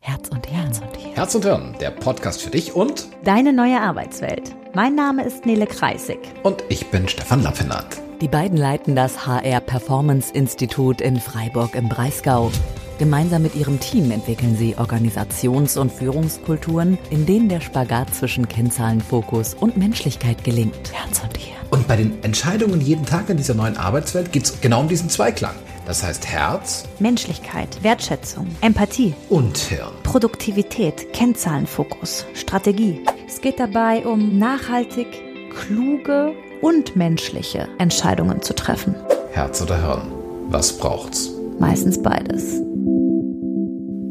Herz und Herz und Hirn. Herz und Hirn, der Podcast für dich und Deine neue Arbeitswelt. Mein Name ist Nele Kreisig. und ich bin Stefan Lappenat. Die beiden leiten das HR Performance Institut in Freiburg im Breisgau. Gemeinsam mit ihrem Team entwickeln sie Organisations- und Führungskulturen, in denen der Spagat zwischen Kennzahlenfokus und Menschlichkeit gelingt. Herz und Hirn. Und bei den Entscheidungen jeden Tag in dieser neuen Arbeitswelt geht es genau um diesen Zweiklang. Das heißt Herz Menschlichkeit, Wertschätzung, Empathie, und Hirn. Produktivität, Kennzahlenfokus, Strategie. Es geht dabei um nachhaltig, kluge und menschliche Entscheidungen zu treffen. Herz oder Hirn. Was braucht's? Meistens beides.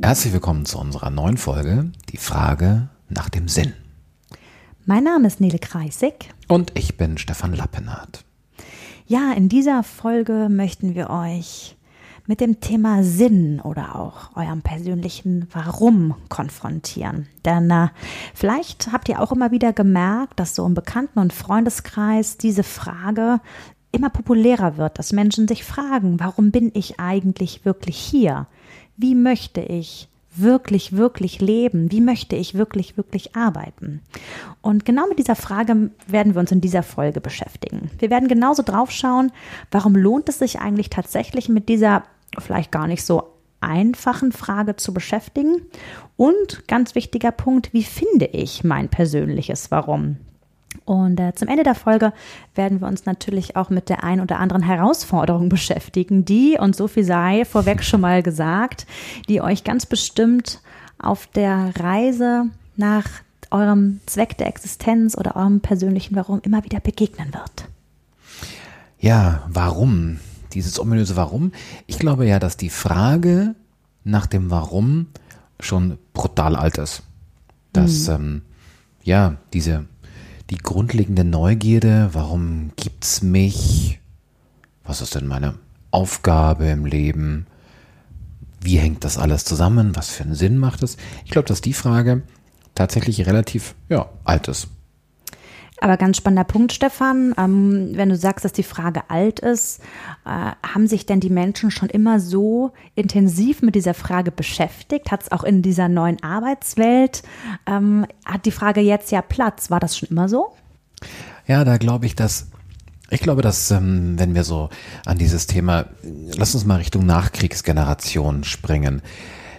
Herzlich willkommen zu unserer neuen Folge. Die Frage nach dem Sinn. Mein Name ist Nele Kreisig. Und ich bin Stefan Lappenat. Ja, in dieser Folge möchten wir euch mit dem Thema Sinn oder auch eurem persönlichen Warum konfrontieren. Denn äh, vielleicht habt ihr auch immer wieder gemerkt, dass so im Bekannten- und Freundeskreis diese Frage immer populärer wird, dass Menschen sich fragen, warum bin ich eigentlich wirklich hier? Wie möchte ich wirklich, wirklich leben? Wie möchte ich wirklich, wirklich arbeiten? Und genau mit dieser Frage werden wir uns in dieser Folge beschäftigen. Wir werden genauso drauf schauen, warum lohnt es sich eigentlich tatsächlich mit dieser vielleicht gar nicht so einfachen Frage zu beschäftigen? Und ganz wichtiger Punkt, wie finde ich mein persönliches Warum? Und äh, zum Ende der Folge werden wir uns natürlich auch mit der ein oder anderen Herausforderung beschäftigen, die, und so viel sei vorweg schon mal gesagt, die euch ganz bestimmt auf der Reise nach eurem Zweck der Existenz oder eurem persönlichen Warum immer wieder begegnen wird. Ja, warum? Dieses ominöse Warum? Ich glaube ja, dass die Frage nach dem Warum schon brutal alt ist. Dass, ähm, ja, diese, die grundlegende Neugierde, warum gibt's mich? Was ist denn meine Aufgabe im Leben? Wie hängt das alles zusammen? Was für einen Sinn macht es? Ich glaube, dass die Frage tatsächlich relativ, ja, alt ist. Aber ganz spannender Punkt, Stefan. Ähm, wenn du sagst, dass die Frage alt ist, äh, haben sich denn die Menschen schon immer so intensiv mit dieser Frage beschäftigt? Hat es auch in dieser neuen Arbeitswelt, ähm, hat die Frage jetzt ja Platz? War das schon immer so? Ja, da glaube ich, dass ich glaube, dass ähm, wenn wir so an dieses Thema, lass uns mal Richtung Nachkriegsgeneration springen.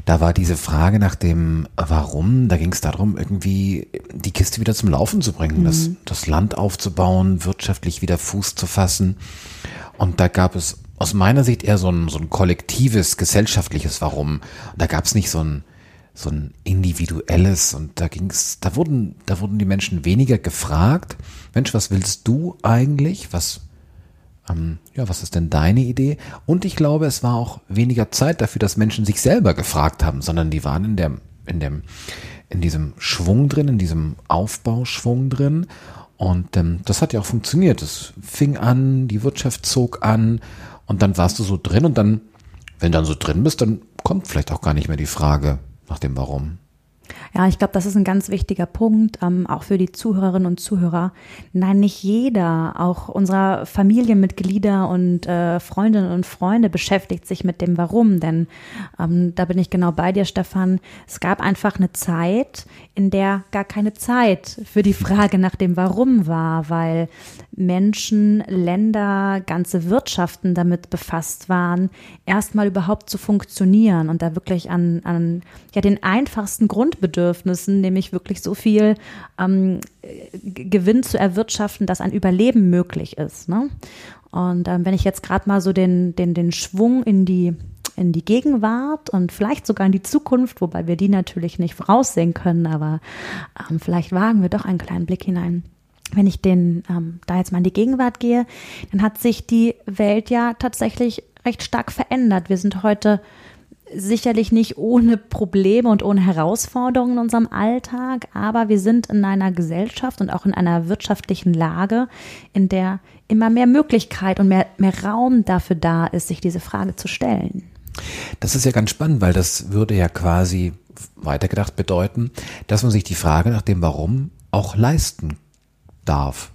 Da war diese Frage nach dem Warum, da ging es darum, irgendwie die Kiste wieder zum Laufen zu bringen, das, das Land aufzubauen, wirtschaftlich wieder Fuß zu fassen. Und da gab es aus meiner Sicht eher so ein, so ein kollektives, gesellschaftliches Warum. Da gab es nicht so ein, so ein individuelles und da ging's, da wurden, da wurden die Menschen weniger gefragt. Mensch, was willst du eigentlich? Was, ähm, ja, was ist denn deine Idee? Und ich glaube, es war auch weniger Zeit dafür, dass Menschen sich selber gefragt haben, sondern die waren in der, in dem, in diesem Schwung drin, in diesem Aufbauschwung drin. Und ähm, das hat ja auch funktioniert. Es fing an, die Wirtschaft zog an und dann warst du so drin und dann, wenn du dann so drin bist, dann kommt vielleicht auch gar nicht mehr die Frage nach dem Warum. Ja, ich glaube, das ist ein ganz wichtiger Punkt, ähm, auch für die Zuhörerinnen und Zuhörer. Nein, nicht jeder, auch unserer Familienmitglieder und äh, Freundinnen und Freunde beschäftigt sich mit dem Warum. Denn ähm, da bin ich genau bei dir, Stefan. Es gab einfach eine Zeit, in der gar keine Zeit für die Frage nach dem Warum war, weil Menschen, Länder, ganze Wirtschaften damit befasst waren, erstmal überhaupt zu funktionieren und da wirklich an, an ja, den einfachsten Grundbedürfnissen, nämlich wirklich so viel ähm, Gewinn zu erwirtschaften, dass ein Überleben möglich ist. Ne? Und ähm, wenn ich jetzt gerade mal so den, den, den Schwung in die in die Gegenwart und vielleicht sogar in die Zukunft, wobei wir die natürlich nicht voraussehen können, aber ähm, vielleicht wagen wir doch einen kleinen Blick hinein. Wenn ich den ähm, da jetzt mal in die Gegenwart gehe, dann hat sich die Welt ja tatsächlich recht stark verändert. Wir sind heute sicherlich nicht ohne Probleme und ohne Herausforderungen in unserem Alltag, aber wir sind in einer Gesellschaft und auch in einer wirtschaftlichen Lage, in der immer mehr Möglichkeit und mehr, mehr Raum dafür da ist, sich diese Frage zu stellen. Das ist ja ganz spannend, weil das würde ja quasi weitergedacht bedeuten, dass man sich die Frage nach dem Warum auch leisten darf.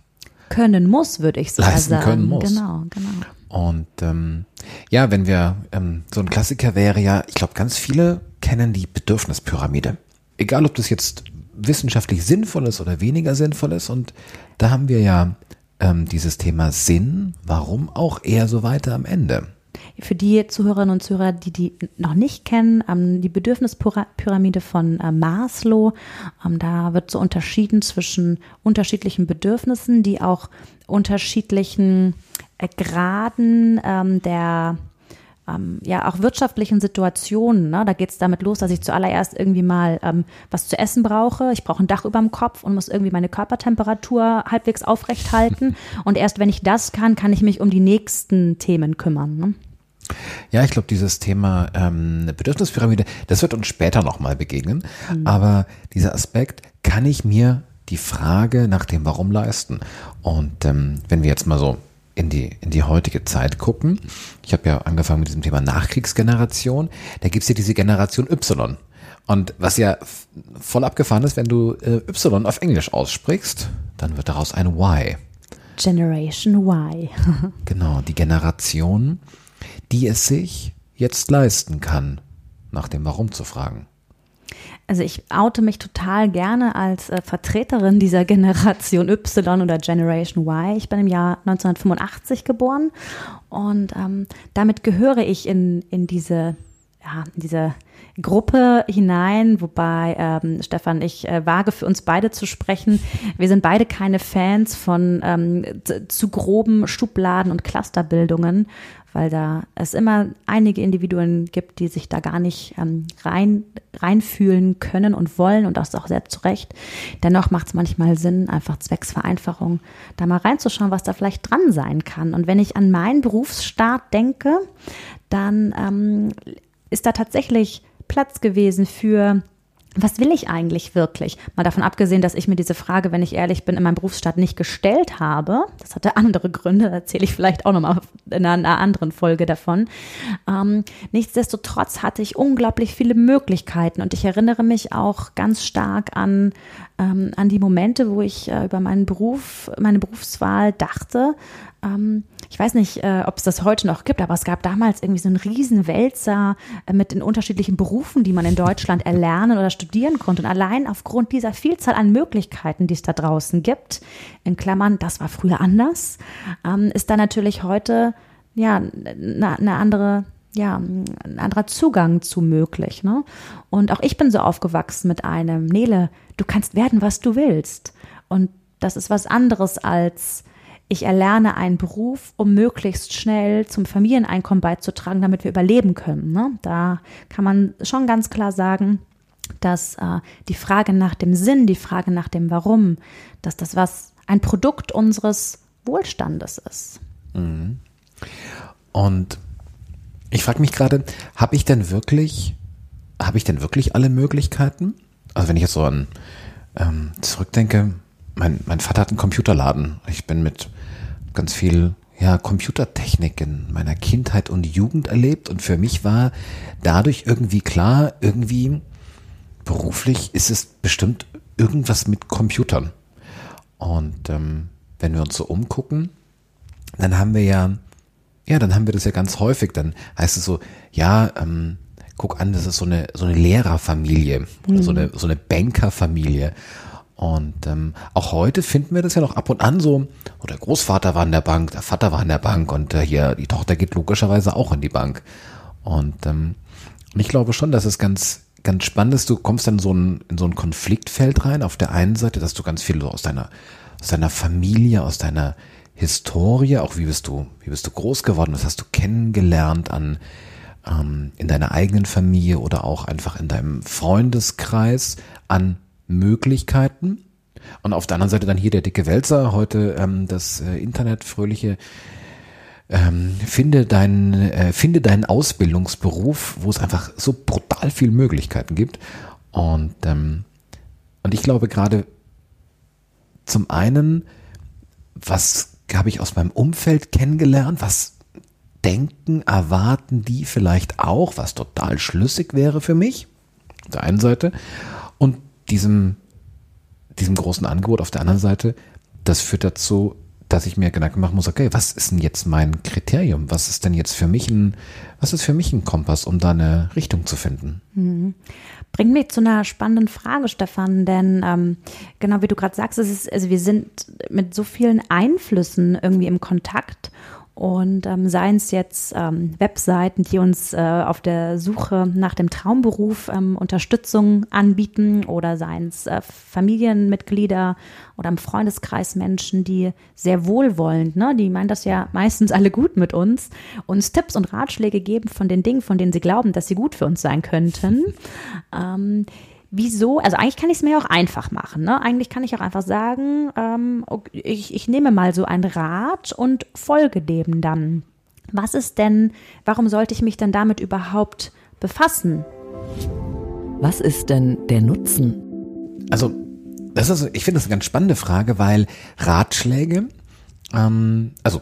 Können muss, würde ich sogar Leisten sagen. können muss. Genau, genau. Und ähm, ja, wenn wir, ähm, so ein Klassiker wäre ja, ich glaube, ganz viele kennen die Bedürfnispyramide. Egal, ob das jetzt wissenschaftlich sinnvoll ist oder weniger sinnvoll ist. Und da haben wir ja ähm, dieses Thema Sinn, warum auch eher so weiter am Ende. Für die Zuhörerinnen und Zuhörer, die die noch nicht kennen, ähm, die Bedürfnispyramide von äh, Maslow, ähm, da wird so unterschieden zwischen unterschiedlichen Bedürfnissen, die auch unterschiedlichen äh, Graden ähm, der ähm, ja auch wirtschaftlichen Situationen. Ne? Da geht es damit los, dass ich zuallererst irgendwie mal ähm, was zu essen brauche. Ich brauche ein Dach über dem Kopf und muss irgendwie meine Körpertemperatur halbwegs aufrecht halten. Und erst wenn ich das kann, kann ich mich um die nächsten Themen kümmern. Ne? Ja, ich glaube, dieses Thema ähm, Bedürfnispyramide, das wird uns später nochmal begegnen. Mhm. Aber dieser Aspekt, kann ich mir die Frage nach dem Warum leisten? Und ähm, wenn wir jetzt mal so in die, in die heutige Zeit gucken. Ich habe ja angefangen mit diesem Thema Nachkriegsgeneration. Da gibt's ja diese Generation Y. Und was ja voll abgefahren ist, wenn du äh, Y auf Englisch aussprichst, dann wird daraus ein Y. Generation Y. genau, die Generation, die es sich jetzt leisten kann, nach dem Warum zu fragen. Also ich oute mich total gerne als äh, Vertreterin dieser Generation Y oder Generation Y. Ich bin im Jahr 1985 geboren und ähm, damit gehöre ich in, in diese, ja, diese Gruppe hinein, wobei ähm, Stefan, ich äh, wage für uns beide zu sprechen. Wir sind beide keine Fans von ähm, zu groben Schubladen und Clusterbildungen, weil da es immer einige Individuen gibt, die sich da gar nicht ähm, rein reinfühlen können und wollen und das auch sehr zu Recht. Dennoch macht es manchmal Sinn, einfach zwecks Vereinfachung, da mal reinzuschauen, was da vielleicht dran sein kann. Und wenn ich an meinen Berufsstart denke, dann ähm, ist da tatsächlich Platz gewesen für was will ich eigentlich wirklich? Mal davon abgesehen, dass ich mir diese Frage, wenn ich ehrlich bin, in meinem Berufsstaat nicht gestellt habe. Das hatte andere Gründe, erzähle ich vielleicht auch nochmal in einer anderen Folge davon. Ähm, nichtsdestotrotz hatte ich unglaublich viele Möglichkeiten und ich erinnere mich auch ganz stark an, ähm, an die Momente, wo ich äh, über meinen Beruf, meine Berufswahl dachte. Ähm, ich weiß nicht, äh, ob es das heute noch gibt, aber es gab damals irgendwie so einen riesen Wälzer äh, mit den unterschiedlichen Berufen, die man in Deutschland erlernen oder studieren konnte. Und allein aufgrund dieser Vielzahl an Möglichkeiten, die es da draußen gibt, in Klammern, das war früher anders, ähm, ist da natürlich heute ja eine, eine andere ja, ein anderer Zugang zu möglich. Ne? Und auch ich bin so aufgewachsen mit einem, Nele, du kannst werden, was du willst. Und das ist was anderes als ich erlerne einen Beruf, um möglichst schnell zum Familieneinkommen beizutragen, damit wir überleben können. Ne? Da kann man schon ganz klar sagen, dass äh, die Frage nach dem Sinn, die Frage nach dem Warum, dass das was ein Produkt unseres Wohlstandes ist. Mhm. Und ich frage mich gerade, habe ich denn wirklich, habe ich denn wirklich alle Möglichkeiten? Also wenn ich jetzt so an ähm, zurückdenke, mein, mein Vater hat einen Computerladen. Ich bin mit ganz viel ja, Computertechnik in meiner Kindheit und Jugend erlebt und für mich war dadurch irgendwie klar, irgendwie beruflich ist es bestimmt irgendwas mit Computern. Und ähm, wenn wir uns so umgucken, dann haben wir ja, ja, dann haben wir das ja ganz häufig. Dann heißt es so, ja, ähm, guck an, das ist so eine so eine Lehrerfamilie, mhm. so eine so eine Bankerfamilie. Und ähm, auch heute finden wir das ja noch ab und an so, oh, der Großvater war in der Bank, der Vater war in der Bank und äh, hier die Tochter geht logischerweise auch in die Bank. Und ähm, ich glaube schon, dass es ganz, ganz spannend ist. Du kommst dann so ein, in so ein Konfliktfeld rein. Auf der einen Seite, dass du ganz viel aus deiner, aus deiner Familie, aus deiner Historie, auch wie bist du, wie bist du groß geworden, was hast du kennengelernt an ähm, in deiner eigenen Familie oder auch einfach in deinem Freundeskreis an Möglichkeiten. Und auf der anderen Seite dann hier der dicke Wälzer, heute ähm, das äh, Internet, fröhliche ähm, finde deinen, äh, finde deinen Ausbildungsberuf, wo es einfach so brutal viele Möglichkeiten gibt. Und, ähm, und ich glaube gerade zum einen, was habe ich aus meinem Umfeld kennengelernt, was denken, erwarten die vielleicht auch, was total schlüssig wäre für mich, auf der einen Seite. Und diesem, diesem großen Angebot auf der anderen Seite, das führt dazu, dass ich mir Gedanken machen muss, okay, was ist denn jetzt mein Kriterium? Was ist denn jetzt für mich ein, was ist für mich ein Kompass, um da eine Richtung zu finden? Mhm. Bringt mich zu einer spannenden Frage, Stefan, denn ähm, genau wie du gerade sagst, ist, also wir sind mit so vielen Einflüssen irgendwie im Kontakt und ähm, seien es jetzt ähm, Webseiten, die uns äh, auf der Suche nach dem Traumberuf ähm, Unterstützung anbieten oder seien es äh, Familienmitglieder oder im Freundeskreis Menschen, die sehr wohlwollend, ne, die meinen das ja meistens alle gut mit uns, uns Tipps und Ratschläge geben von den Dingen, von denen sie glauben, dass sie gut für uns sein könnten. Ähm, wieso, also eigentlich kann ich es mir auch einfach machen. Ne? Eigentlich kann ich auch einfach sagen, ähm, ich, ich nehme mal so einen Rat und folge dem dann. Was ist denn, warum sollte ich mich denn damit überhaupt befassen? Was ist denn der Nutzen? Also, das ist, ich finde das eine ganz spannende Frage, weil Ratschläge, ähm, also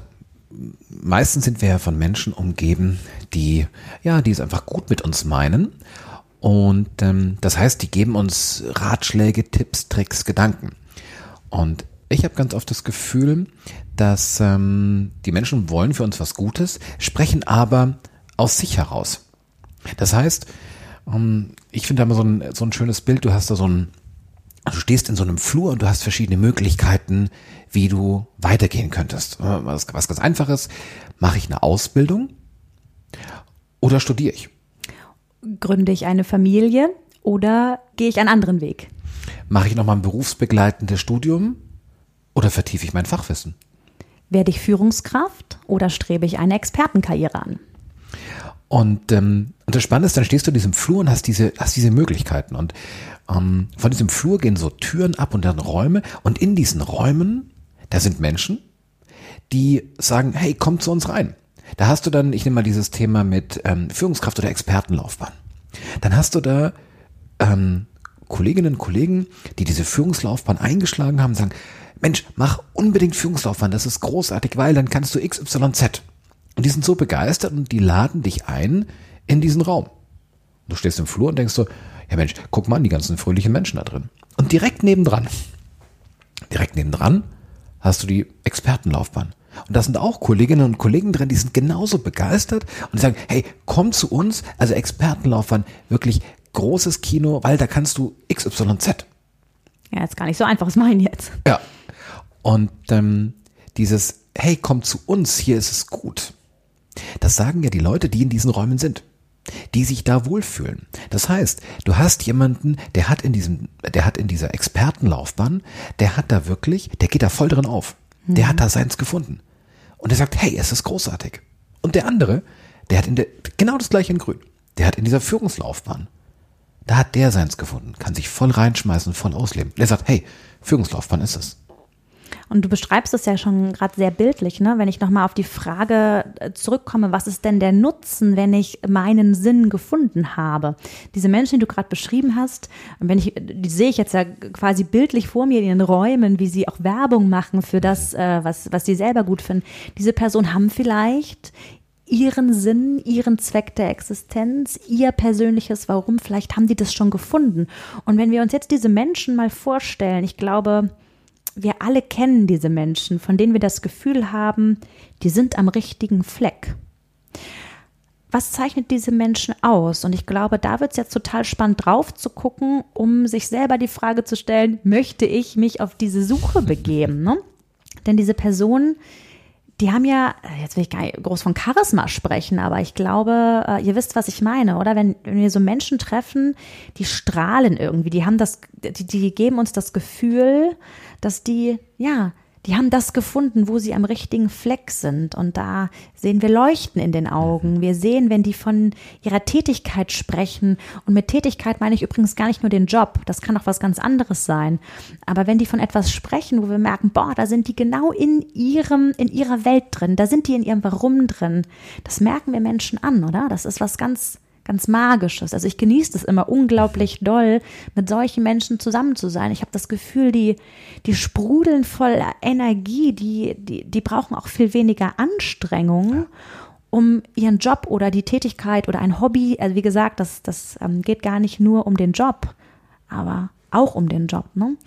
meistens sind wir ja von Menschen umgeben, die, ja, die es einfach gut mit uns meinen und ähm, das heißt, die geben uns Ratschläge, Tipps, Tricks, Gedanken. Und ich habe ganz oft das Gefühl, dass ähm, die Menschen wollen für uns was Gutes, sprechen aber aus sich heraus. Das heißt, ähm, ich finde da mal so ein, so ein schönes Bild, du hast da so ein, du stehst in so einem Flur und du hast verschiedene Möglichkeiten, wie du weitergehen könntest. Äh, was, was ganz einfaches, mache ich eine Ausbildung oder studiere ich? Gründe ich eine Familie oder gehe ich einen anderen Weg? Mache ich nochmal ein berufsbegleitendes Studium oder vertiefe ich mein Fachwissen? Werde ich Führungskraft oder strebe ich eine Expertenkarriere an? Und, ähm, und das Spannende ist, dann stehst du in diesem Flur und hast diese, hast diese Möglichkeiten. Und ähm, von diesem Flur gehen so Türen ab und dann Räume. Und in diesen Räumen, da sind Menschen, die sagen, hey, komm zu uns rein. Da hast du dann, ich nehme mal dieses Thema mit ähm, Führungskraft oder Expertenlaufbahn. Dann hast du da ähm, Kolleginnen und Kollegen, die diese Führungslaufbahn eingeschlagen haben, sagen, Mensch, mach unbedingt Führungslaufbahn, das ist großartig, weil dann kannst du XYZ. Und die sind so begeistert und die laden dich ein in diesen Raum. Du stehst im Flur und denkst so, ja Mensch, guck mal an die ganzen fröhlichen Menschen da drin. Und direkt nebendran, direkt nebendran hast du die Expertenlaufbahn. Und da sind auch Kolleginnen und Kollegen drin, die sind genauso begeistert und sagen, hey, komm zu uns, also Expertenlaufbahn, wirklich großes Kino, weil da kannst du XYZ. Ja, ist gar nicht so einfach, was meine ich jetzt? Ja. Und ähm, dieses, hey, komm zu uns, hier ist es gut. Das sagen ja die Leute, die in diesen Räumen sind, die sich da wohlfühlen. Das heißt, du hast jemanden, der hat in diesem, der hat in dieser Expertenlaufbahn, der hat da wirklich, der geht da voll drin auf. Der hat da seins gefunden. Und er sagt, hey, es ist großartig. Und der andere, der hat in der, genau das gleiche in Grün. Der hat in dieser Führungslaufbahn, da hat der seins gefunden, kann sich voll reinschmeißen, voll ausleben. Der sagt, hey, Führungslaufbahn ist es. Und du beschreibst es ja schon gerade sehr bildlich, ne? wenn ich nochmal auf die Frage äh, zurückkomme, was ist denn der Nutzen, wenn ich meinen Sinn gefunden habe? Diese Menschen, die du gerade beschrieben hast, wenn ich, die sehe ich jetzt ja quasi bildlich vor mir in den Räumen, wie sie auch Werbung machen für das, äh, was, was sie selber gut finden. Diese Personen haben vielleicht ihren Sinn, ihren Zweck der Existenz, ihr persönliches Warum, vielleicht haben die das schon gefunden. Und wenn wir uns jetzt diese Menschen mal vorstellen, ich glaube, wir alle kennen diese Menschen, von denen wir das Gefühl haben, die sind am richtigen Fleck. Was zeichnet diese Menschen aus? Und ich glaube, da wird es jetzt total spannend drauf zu gucken, um sich selber die Frage zu stellen, möchte ich mich auf diese Suche begeben? Ne? Denn diese Personen, die haben ja, jetzt will ich gar nicht groß von Charisma sprechen, aber ich glaube, äh, ihr wisst, was ich meine, oder? Wenn, wenn wir so Menschen treffen, die strahlen irgendwie, die haben das, die, die geben uns das Gefühl, dass die, ja, die haben das gefunden, wo sie am richtigen Fleck sind. Und da sehen wir Leuchten in den Augen. Wir sehen, wenn die von ihrer Tätigkeit sprechen. Und mit Tätigkeit meine ich übrigens gar nicht nur den Job. Das kann auch was ganz anderes sein. Aber wenn die von etwas sprechen, wo wir merken, boah, da sind die genau in ihrem, in ihrer Welt drin. Da sind die in ihrem Warum drin. Das merken wir Menschen an, oder? Das ist was ganz, ganz Magisches. Also ich genieße es immer unglaublich doll, mit solchen Menschen zusammen zu sein. Ich habe das Gefühl, die, die sprudeln voll Energie, die, die, die brauchen auch viel weniger Anstrengung, um ihren Job oder die Tätigkeit oder ein Hobby, also wie gesagt, das, das ähm, geht gar nicht nur um den Job, aber auch um den Job. Ne?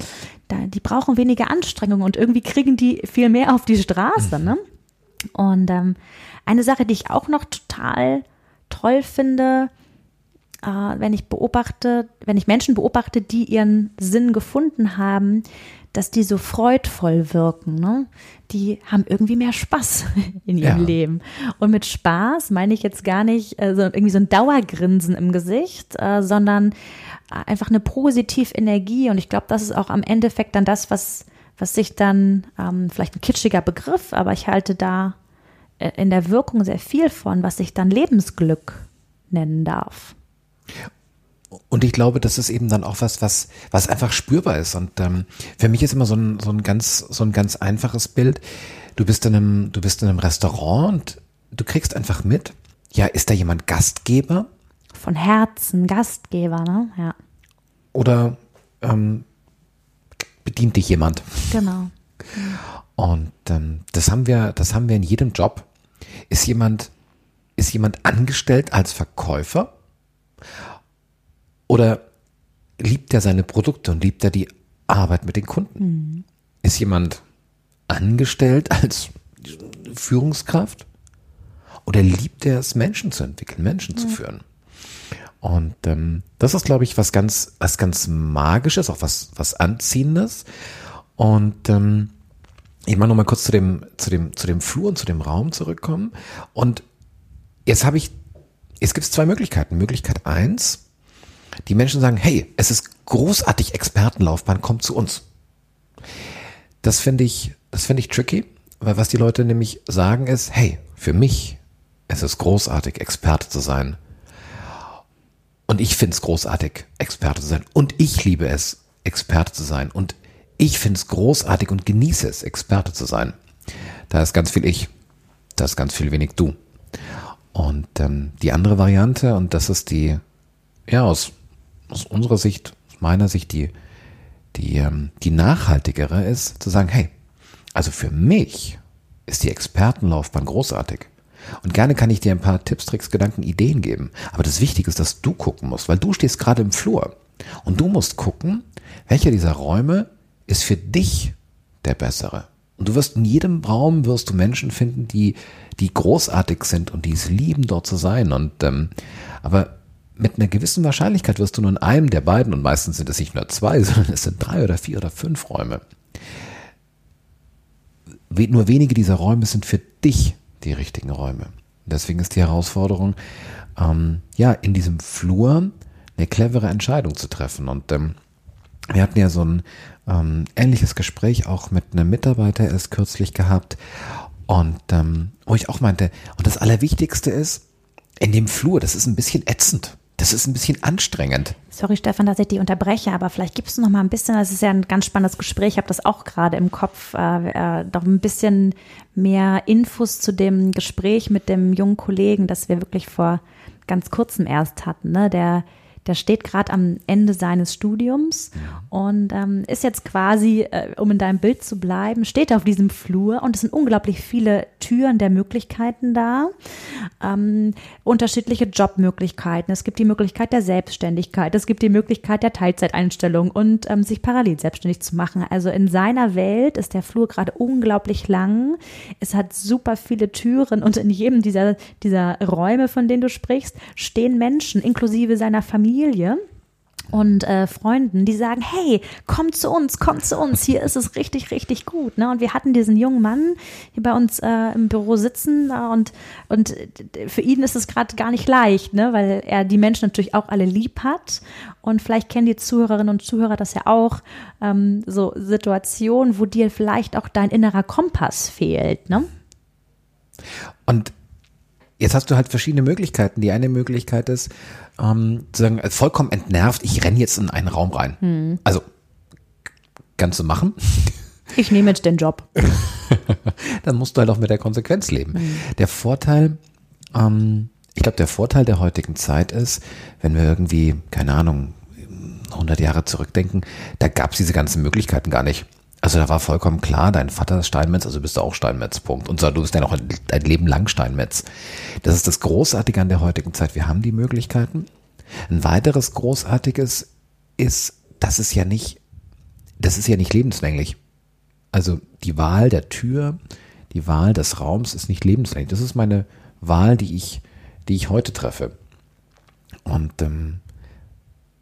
Da, die brauchen weniger Anstrengung und irgendwie kriegen die viel mehr auf die Straße. Mhm. Ne? Und ähm, eine Sache, die ich auch noch total toll finde, äh, wenn ich beobachte, wenn ich Menschen beobachte, die ihren Sinn gefunden haben, dass die so freudvoll wirken. Ne? Die haben irgendwie mehr Spaß in ihrem ja. Leben. Und mit Spaß meine ich jetzt gar nicht äh, so irgendwie so ein Dauergrinsen im Gesicht, äh, sondern äh, einfach eine positive Energie. Und ich glaube, das ist auch am Endeffekt dann das, was, was sich dann, ähm, vielleicht ein kitschiger Begriff, aber ich halte da in der Wirkung sehr viel von, was sich dann Lebensglück nennen darf. Und ich glaube, das ist eben dann auch was, was, was einfach spürbar ist. Und ähm, für mich ist immer so ein, so ein ganz, so ein ganz einfaches Bild. Du bist in einem, du bist in einem Restaurant und du kriegst einfach mit. Ja, ist da jemand Gastgeber? Von Herzen Gastgeber, ne? Ja. Oder ähm, bedient dich jemand? Genau. Und ähm, das haben wir, das haben wir in jedem Job. Ist jemand, ist jemand angestellt als Verkäufer? Oder liebt er seine Produkte und liebt er die Arbeit mit den Kunden? Mhm. Ist jemand angestellt als Führungskraft? Oder liebt er es, Menschen zu entwickeln, Menschen mhm. zu führen? Und ähm, das ist, glaube ich, was ganz, was ganz Magisches, auch was, was Anziehendes. Und ähm, ich mal noch mal kurz zu dem, zu dem, zu dem Flur und zu dem Raum zurückkommen. Und jetzt habe ich, es gibt zwei Möglichkeiten. Möglichkeit eins, die Menschen sagen, hey, es ist großartig Expertenlaufbahn, kommt zu uns. Das finde ich, das finde ich tricky, weil was die Leute nämlich sagen ist, hey, für mich es ist großartig, Experte zu sein. Und ich finde es großartig, Experte zu sein. Und ich liebe es, Experte zu sein. Und ich finde es großartig und genieße es, Experte zu sein. Da ist ganz viel ich, da ist ganz viel wenig du. Und ähm, die andere Variante, und das ist die, ja, aus aus unserer Sicht, aus meiner Sicht, die, die, ähm, die nachhaltigere ist, zu sagen, hey, also für mich ist die Expertenlaufbahn großartig. Und gerne kann ich dir ein paar Tipps, Tricks, Gedanken, Ideen geben. Aber das Wichtige ist, dass du gucken musst, weil du stehst gerade im Flur. Und du musst gucken, welcher dieser Räume ist für dich der bessere. Und du wirst in jedem Raum wirst du Menschen finden, die, die großartig sind und die es lieben, dort zu sein. Und ähm, aber mit einer gewissen Wahrscheinlichkeit wirst du nur in einem der beiden, und meistens sind es nicht nur zwei, sondern es sind drei oder vier oder fünf Räume. Nur wenige dieser Räume sind für dich die richtigen Räume. Deswegen ist die Herausforderung, ähm, ja, in diesem Flur eine clevere Entscheidung zu treffen. Und ähm, wir hatten ja so ein ähm, ähnliches Gespräch auch mit einem Mitarbeiter erst kürzlich gehabt. Und ähm, wo ich auch meinte, und das Allerwichtigste ist, in dem Flur, das ist ein bisschen ätzend. Das ist ein bisschen anstrengend. Sorry, Stefan, dass ich die unterbreche, aber vielleicht gibst du noch mal ein bisschen, das ist ja ein ganz spannendes Gespräch, ich habe das auch gerade im Kopf, äh, äh, doch ein bisschen mehr Infos zu dem Gespräch mit dem jungen Kollegen, das wir wirklich vor ganz kurzem erst hatten, ne? der der steht gerade am Ende seines Studiums und ähm, ist jetzt quasi, äh, um in deinem Bild zu bleiben, steht auf diesem Flur und es sind unglaublich viele Türen der Möglichkeiten da. Ähm, unterschiedliche Jobmöglichkeiten. Es gibt die Möglichkeit der Selbstständigkeit, es gibt die Möglichkeit der Teilzeiteinstellung und ähm, sich parallel selbstständig zu machen. Also in seiner Welt ist der Flur gerade unglaublich lang. Es hat super viele Türen und in jedem dieser, dieser Räume, von denen du sprichst, stehen Menschen, inklusive seiner Familie Familie und äh, Freunden, die sagen, hey, komm zu uns, komm zu uns, hier ist es richtig, richtig gut. Ne? Und wir hatten diesen jungen Mann hier bei uns äh, im Büro sitzen äh, und, und für ihn ist es gerade gar nicht leicht, ne? weil er die Menschen natürlich auch alle lieb hat. Und vielleicht kennen die Zuhörerinnen und Zuhörer das ja auch, ähm, so Situationen, wo dir vielleicht auch dein innerer Kompass fehlt. Ne? Und jetzt hast du halt verschiedene Möglichkeiten. Die eine Möglichkeit ist, ähm, zu sagen, vollkommen entnervt, ich renne jetzt in einen Raum rein. Hm. Also, kannst du machen. Ich nehme jetzt den Job. Dann musst du halt auch mit der Konsequenz leben. Hm. Der Vorteil, ähm, ich glaube, der Vorteil der heutigen Zeit ist, wenn wir irgendwie, keine Ahnung, 100 Jahre zurückdenken, da gab es diese ganzen Möglichkeiten gar nicht. Also da war vollkommen klar, dein Vater ist Steinmetz, also bist du auch Steinmetz, Punkt. Und so, du bist ja noch dein Leben lang Steinmetz. Das ist das Großartige an der heutigen Zeit. Wir haben die Möglichkeiten. Ein weiteres Großartiges ist das ist ja nicht, das ist ja nicht lebenslänglich. Also die Wahl der Tür, die Wahl des Raums ist nicht lebenslänglich. Das ist meine Wahl, die ich, die ich heute treffe. Und ähm,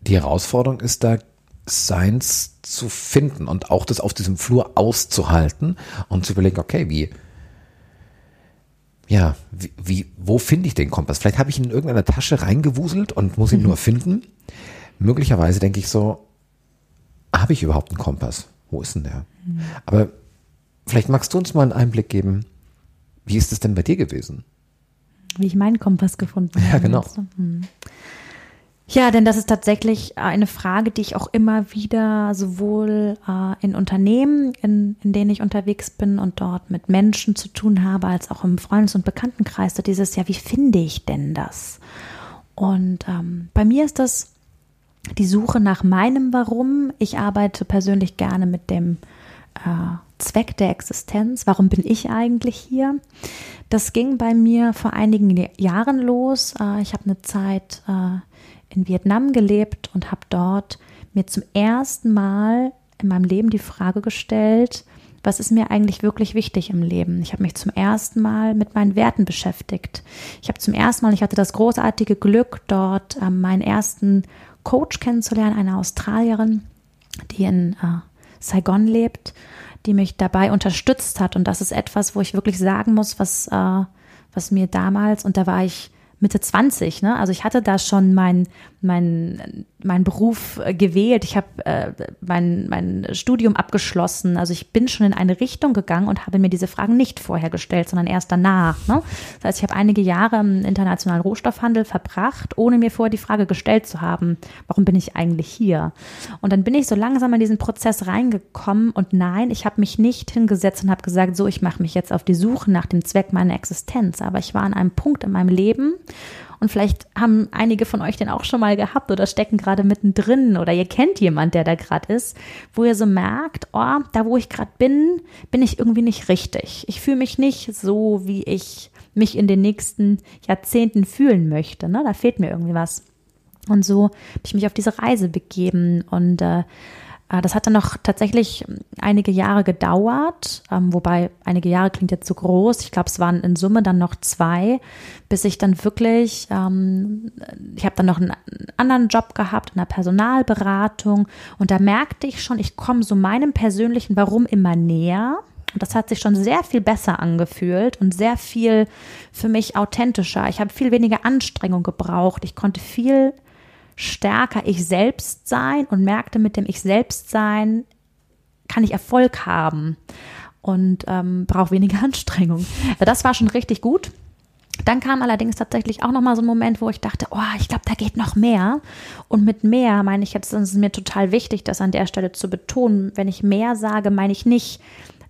die Herausforderung ist da, Seins zu finden und auch das auf diesem Flur auszuhalten und zu überlegen, okay, wie, ja, wie, wie wo finde ich den Kompass? Vielleicht habe ich ihn in irgendeiner Tasche reingewuselt und muss ihn mhm. nur finden. Möglicherweise denke ich so, habe ich überhaupt einen Kompass? Wo ist denn der? Mhm. Aber vielleicht magst du uns mal einen Einblick geben, wie ist es denn bei dir gewesen? Wie ich meinen Kompass gefunden habe. Ja, genau. Mhm. Ja, denn das ist tatsächlich eine Frage, die ich auch immer wieder sowohl äh, in Unternehmen, in, in denen ich unterwegs bin und dort mit Menschen zu tun habe, als auch im Freundes- und Bekanntenkreis, da dieses, ja, wie finde ich denn das? Und ähm, bei mir ist das die Suche nach meinem Warum. Ich arbeite persönlich gerne mit dem äh, Zweck der Existenz. Warum bin ich eigentlich hier? Das ging bei mir vor einigen Jahren los. Äh, ich habe eine Zeit äh, in Vietnam gelebt und habe dort mir zum ersten Mal in meinem Leben die Frage gestellt, was ist mir eigentlich wirklich wichtig im Leben? Ich habe mich zum ersten Mal mit meinen Werten beschäftigt. Ich habe zum ersten Mal, ich hatte das großartige Glück, dort äh, meinen ersten Coach kennenzulernen, eine Australierin, die in äh, Saigon lebt, die mich dabei unterstützt hat. Und das ist etwas, wo ich wirklich sagen muss, was, äh, was mir damals, und da war ich Mitte 20, ne? Also ich hatte da schon mein, mein, mein Beruf äh, gewählt. Ich habe äh, mein, mein Studium abgeschlossen. Also ich bin schon in eine Richtung gegangen und habe mir diese Fragen nicht vorher gestellt, sondern erst danach. Ne? Das heißt, ich habe einige Jahre im internationalen Rohstoffhandel verbracht, ohne mir vorher die Frage gestellt zu haben, warum bin ich eigentlich hier? Und dann bin ich so langsam in diesen Prozess reingekommen und nein, ich habe mich nicht hingesetzt und habe gesagt, so, ich mache mich jetzt auf die Suche nach dem Zweck meiner Existenz. Aber ich war an einem Punkt in meinem Leben, und vielleicht haben einige von euch den auch schon mal gehabt oder stecken gerade mittendrin oder ihr kennt jemand, der da gerade ist, wo ihr so merkt, oh, da wo ich gerade bin, bin ich irgendwie nicht richtig. Ich fühle mich nicht so, wie ich mich in den nächsten Jahrzehnten fühlen möchte. Ne? Da fehlt mir irgendwie was. Und so habe ich mich auf diese Reise begeben und äh, das hat dann noch tatsächlich einige Jahre gedauert, ähm, wobei einige Jahre klingt jetzt zu groß. Ich glaube, es waren in Summe dann noch zwei, bis ich dann wirklich, ähm, ich habe dann noch einen anderen Job gehabt in der Personalberatung und da merkte ich schon, ich komme so meinem persönlichen Warum immer näher. Und das hat sich schon sehr viel besser angefühlt und sehr viel für mich authentischer. Ich habe viel weniger Anstrengung gebraucht. Ich konnte viel stärker ich selbst sein und merkte, mit dem ich selbst sein kann ich Erfolg haben und ähm, brauche weniger Anstrengung. Das war schon richtig gut. Dann kam allerdings tatsächlich auch noch mal so ein Moment, wo ich dachte, oh, ich glaube, da geht noch mehr. Und mit mehr meine ich jetzt, es ist mir total wichtig, das an der Stelle zu betonen. Wenn ich mehr sage, meine ich nicht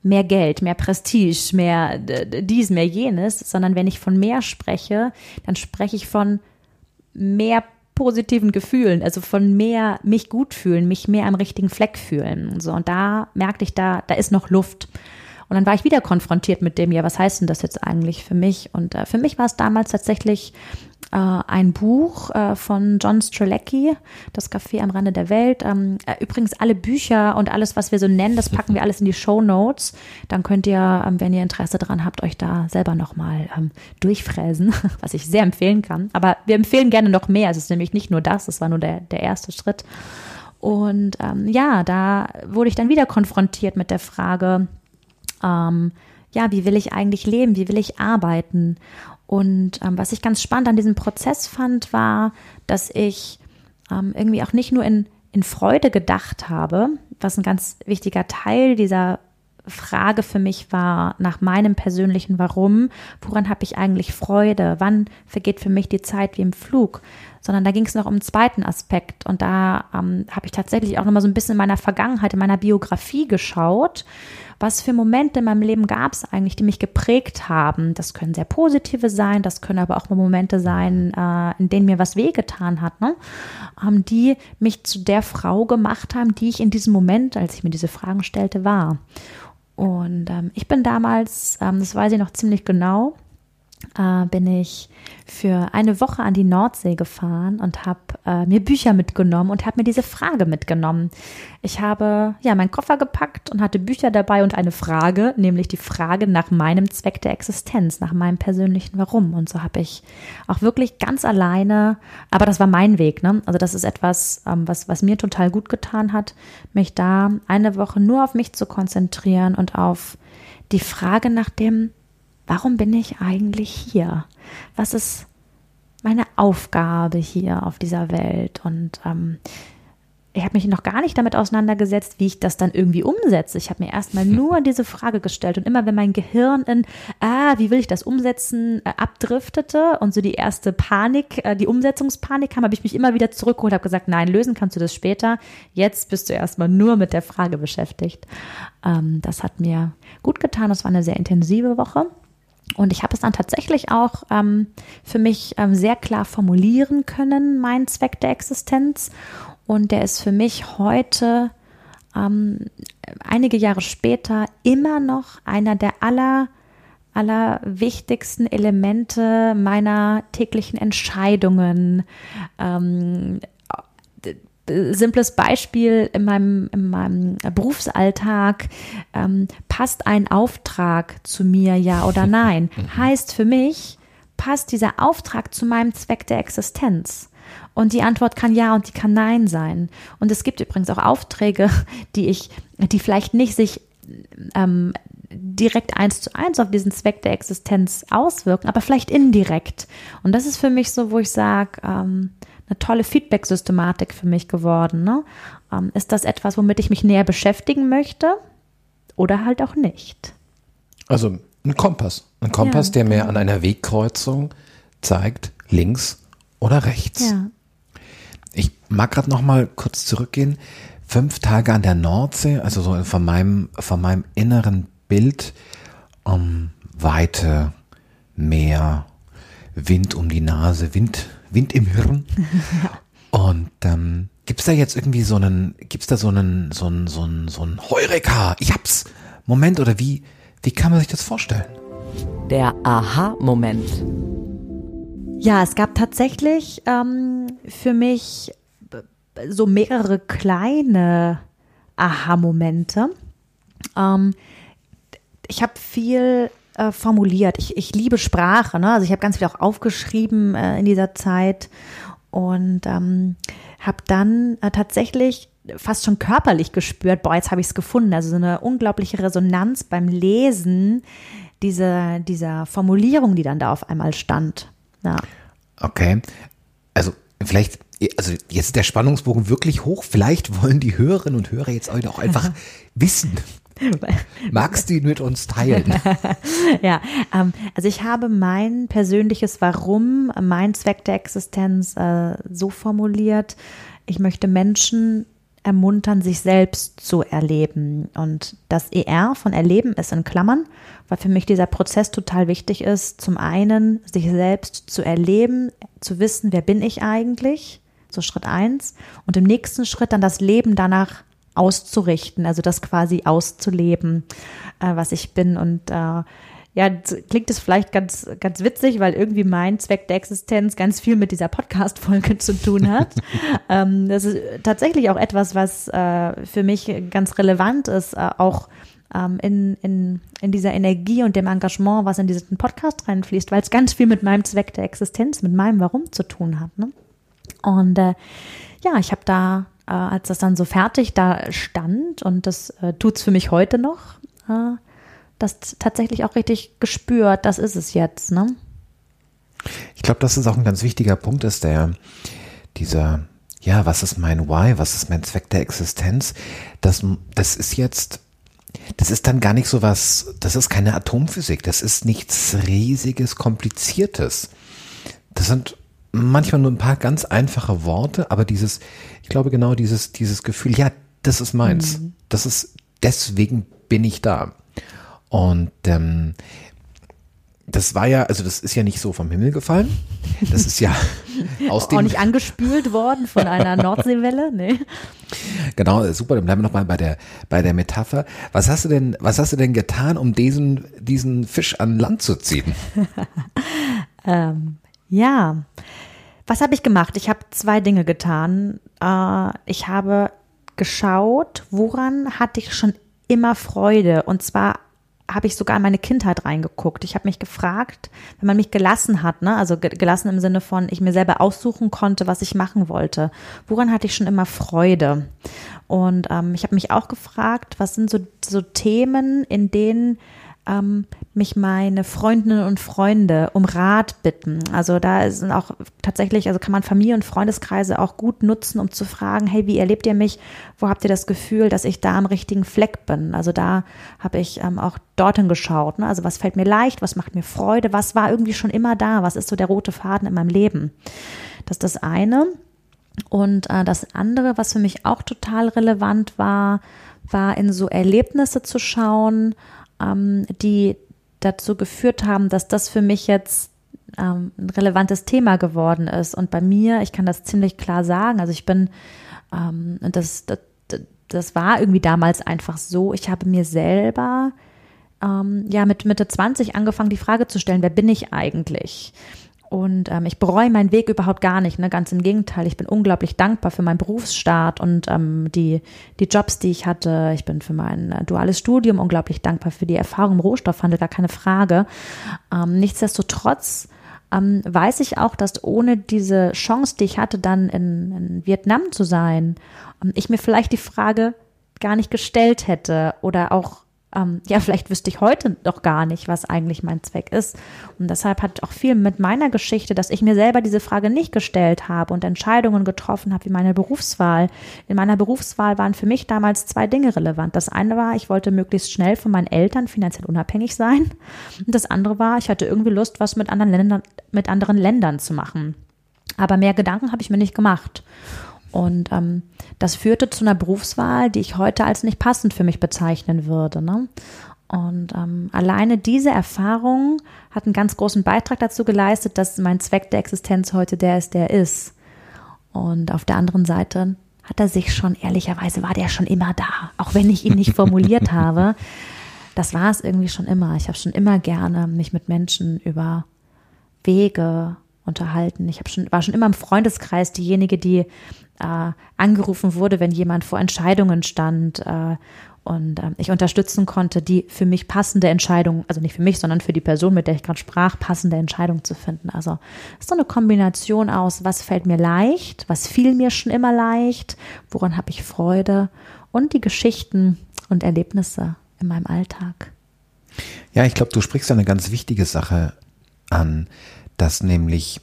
mehr Geld, mehr Prestige, mehr dies, mehr jenes, sondern wenn ich von mehr spreche, dann spreche ich von mehr positiven Gefühlen, also von mehr mich gut fühlen, mich mehr am richtigen Fleck fühlen. Und so, und da merkte ich, da, da ist noch Luft. Und dann war ich wieder konfrontiert mit dem, ja, was heißt denn das jetzt eigentlich für mich? Und äh, für mich war es damals tatsächlich äh, ein Buch äh, von John Strelecki, Das Café am Rande der Welt. Ähm, äh, übrigens alle Bücher und alles, was wir so nennen, das packen wir alles in die Show Notes. Dann könnt ihr, ähm, wenn ihr Interesse daran habt, euch da selber nochmal ähm, durchfräsen, was ich sehr empfehlen kann. Aber wir empfehlen gerne noch mehr. Es ist nämlich nicht nur das, das war nur der, der erste Schritt. Und ähm, ja, da wurde ich dann wieder konfrontiert mit der Frage, ähm, ja, wie will ich eigentlich leben? Wie will ich arbeiten? Und ähm, was ich ganz spannend an diesem Prozess fand, war, dass ich ähm, irgendwie auch nicht nur in, in Freude gedacht habe, was ein ganz wichtiger Teil dieser Frage für mich war nach meinem persönlichen Warum, woran habe ich eigentlich Freude, wann vergeht für mich die Zeit wie im Flug, sondern da ging es noch um einen zweiten Aspekt. Und da ähm, habe ich tatsächlich auch noch mal so ein bisschen in meiner Vergangenheit, in meiner Biografie geschaut was für Momente in meinem Leben gab es eigentlich, die mich geprägt haben. Das können sehr positive sein, das können aber auch Momente sein, äh, in denen mir was wehgetan hat, ne? ähm, die mich zu der Frau gemacht haben, die ich in diesem Moment, als ich mir diese Fragen stellte, war. Und ähm, ich bin damals, ähm, das weiß ich noch ziemlich genau, äh, bin ich für eine Woche an die Nordsee gefahren und habe äh, mir Bücher mitgenommen und habe mir diese Frage mitgenommen. Ich habe ja meinen Koffer gepackt und hatte Bücher dabei und eine Frage, nämlich die Frage nach meinem Zweck der Existenz, nach meinem persönlichen Warum. Und so habe ich auch wirklich ganz alleine, aber das war mein Weg. Ne? Also das ist etwas, ähm, was, was mir total gut getan hat, mich da eine Woche nur auf mich zu konzentrieren und auf die Frage nach dem, warum bin ich eigentlich hier? Was ist meine Aufgabe hier auf dieser Welt? Und ähm, ich habe mich noch gar nicht damit auseinandergesetzt, wie ich das dann irgendwie umsetze. Ich habe mir erstmal nur diese Frage gestellt und immer wenn mein Gehirn in, ah, wie will ich das umsetzen, äh, abdriftete und so die erste Panik, äh, die Umsetzungspanik kam, habe ich mich immer wieder zurückgeholt, habe gesagt, nein, lösen kannst du das später. Jetzt bist du erstmal nur mit der Frage beschäftigt. Ähm, das hat mir gut getan. Das war eine sehr intensive Woche. Und ich habe es dann tatsächlich auch ähm, für mich ähm, sehr klar formulieren können, mein Zweck der Existenz. Und der ist für mich heute, ähm, einige Jahre später, immer noch einer der aller, aller wichtigsten Elemente meiner täglichen Entscheidungen, ähm, simples Beispiel in meinem, in meinem Berufsalltag, ähm, passt ein Auftrag zu mir, ja oder nein? Mhm. Heißt für mich, passt dieser Auftrag zu meinem Zweck der Existenz? Und die Antwort kann ja und die kann nein sein. Und es gibt übrigens auch Aufträge, die ich, die vielleicht nicht sich ähm, direkt eins zu eins auf diesen Zweck der Existenz auswirken, aber vielleicht indirekt. Und das ist für mich so, wo ich sage, ähm, eine tolle Feedback-Systematik für mich geworden. Ne? Ähm, ist das etwas, womit ich mich näher beschäftigen möchte oder halt auch nicht? Also ein Kompass. Ein Kompass, ja, der mir genau. an einer Wegkreuzung zeigt, links oder rechts. Ja. Ich mag gerade noch mal kurz zurückgehen. Fünf Tage an der Nordsee, also so von meinem, von meinem inneren Bild, um Weite, Meer, Wind um die Nase, Wind Wind im Hirn. Und ähm, gibt es da jetzt irgendwie so einen, gibt es da so einen, so einen, so einen, so einen Heureka, ich hab's, Moment oder wie, wie kann man sich das vorstellen? Der Aha-Moment. Ja, es gab tatsächlich ähm, für mich so mehrere kleine Aha-Momente. Ähm, ich habe viel äh, formuliert. Ich, ich liebe Sprache, ne? Also ich habe ganz viel auch aufgeschrieben äh, in dieser Zeit und ähm, habe dann äh, tatsächlich fast schon körperlich gespürt, boah, jetzt habe ich es gefunden. Also so eine unglaubliche Resonanz beim Lesen dieser, dieser Formulierung, die dann da auf einmal stand. Ja. Okay. Also vielleicht, also jetzt ist der Spannungsbogen wirklich hoch. Vielleicht wollen die Hörerinnen und Hörer jetzt auch einfach wissen, Magst du ihn mit uns teilen? ja, ähm, also ich habe mein persönliches Warum, mein Zweck der Existenz äh, so formuliert, ich möchte Menschen ermuntern, sich selbst zu erleben. Und das ER von Erleben ist in Klammern, weil für mich dieser Prozess total wichtig ist. Zum einen, sich selbst zu erleben, zu wissen, wer bin ich eigentlich, so Schritt eins. Und im nächsten Schritt dann das Leben danach auszurichten, also das quasi auszuleben, äh, was ich bin. Und äh, ja, klingt es vielleicht ganz, ganz witzig, weil irgendwie mein Zweck der Existenz ganz viel mit dieser Podcast-Folge zu tun hat. ähm, das ist tatsächlich auch etwas, was äh, für mich ganz relevant ist, äh, auch ähm, in, in, in dieser Energie und dem Engagement, was in diesen Podcast reinfließt, weil es ganz viel mit meinem Zweck der Existenz, mit meinem Warum zu tun hat. Ne? Und äh, ja, ich habe da äh, als das dann so fertig da stand, und das äh, tut es für mich heute noch, äh, das tatsächlich auch richtig gespürt, das ist es jetzt. Ne? Ich glaube, dass es auch ein ganz wichtiger Punkt ist, der dieser, ja, was ist mein Why, was ist mein Zweck der Existenz, das, das ist jetzt das ist dann gar nicht so was, das ist keine Atomphysik, das ist nichts riesiges, kompliziertes. Das sind manchmal nur ein paar ganz einfache Worte, aber dieses, ich glaube genau dieses, dieses Gefühl, ja, das ist meins. Mhm. Das ist, deswegen bin ich da. Und ähm, das war ja, also das ist ja nicht so vom Himmel gefallen. Das ist ja aus dem. Auch nicht angespült worden von einer Nordseewelle, nee. Genau, super, dann bleiben wir nochmal bei der, bei der Metapher. Was hast du denn, was hast du denn getan, um diesen, diesen Fisch an Land zu ziehen? ähm, ja. Was habe ich gemacht? Ich habe zwei Dinge getan. Äh, ich habe geschaut, woran hatte ich schon immer Freude. Und zwar habe ich sogar in meine Kindheit reingeguckt. Ich habe mich gefragt, wenn man mich gelassen hat, ne, also gelassen im Sinne von, ich mir selber aussuchen konnte, was ich machen wollte, woran hatte ich schon immer Freude? Und ähm, ich habe mich auch gefragt, was sind so, so Themen, in denen ähm, mich meine Freundinnen und Freunde um Rat bitten. Also da sind auch tatsächlich, also kann man Familie und Freundeskreise auch gut nutzen, um zu fragen, hey, wie erlebt ihr mich? Wo habt ihr das Gefühl, dass ich da am richtigen Fleck bin? Also da habe ich ähm, auch dorthin geschaut. Ne? Also was fällt mir leicht? Was macht mir Freude? Was war irgendwie schon immer da? Was ist so der rote Faden in meinem Leben? Das ist das eine. Und äh, das andere, was für mich auch total relevant war, war in so Erlebnisse zu schauen, ähm, die dazu geführt haben, dass das für mich jetzt ähm, ein relevantes Thema geworden ist. Und bei mir, ich kann das ziemlich klar sagen, also ich bin, ähm, das, das, das war irgendwie damals einfach so, ich habe mir selber ähm, ja mit Mitte 20 angefangen, die Frage zu stellen, wer bin ich eigentlich? Und ähm, ich bereue meinen Weg überhaupt gar nicht. Ne? Ganz im Gegenteil, ich bin unglaublich dankbar für meinen Berufsstart und ähm, die, die Jobs, die ich hatte. Ich bin für mein äh, duales Studium unglaublich dankbar für die Erfahrung im Rohstoffhandel, gar keine Frage. Ähm, nichtsdestotrotz ähm, weiß ich auch, dass ohne diese Chance, die ich hatte, dann in, in Vietnam zu sein, ähm, ich mir vielleicht die Frage gar nicht gestellt hätte oder auch ähm, ja, vielleicht wüsste ich heute doch gar nicht, was eigentlich mein Zweck ist. Und deshalb hat auch viel mit meiner Geschichte, dass ich mir selber diese Frage nicht gestellt habe und Entscheidungen getroffen habe wie meine Berufswahl. In meiner Berufswahl waren für mich damals zwei Dinge relevant. Das eine war, ich wollte möglichst schnell von meinen Eltern finanziell unabhängig sein. Und das andere war, ich hatte irgendwie Lust, was mit anderen Ländern, mit anderen Ländern zu machen. Aber mehr Gedanken habe ich mir nicht gemacht. Und ähm, das führte zu einer Berufswahl, die ich heute als nicht passend für mich bezeichnen würde. Ne? Und ähm, alleine diese Erfahrung hat einen ganz großen Beitrag dazu geleistet, dass mein Zweck der Existenz heute der ist, der ist. Und auf der anderen Seite hat er sich schon, ehrlicherweise war der schon immer da, auch wenn ich ihn nicht formuliert habe. Das war es irgendwie schon immer. Ich habe schon immer gerne mich mit Menschen über Wege unterhalten. Ich habe schon, war schon immer im Freundeskreis diejenige, die äh, angerufen wurde, wenn jemand vor Entscheidungen stand äh, und äh, ich unterstützen konnte, die für mich passende Entscheidung, also nicht für mich, sondern für die Person, mit der ich gerade sprach, passende Entscheidung zu finden. Also ist so eine Kombination aus, was fällt mir leicht, was fiel mir schon immer leicht, woran habe ich Freude und die Geschichten und Erlebnisse in meinem Alltag. Ja, ich glaube, du sprichst eine ganz wichtige Sache an, dass nämlich,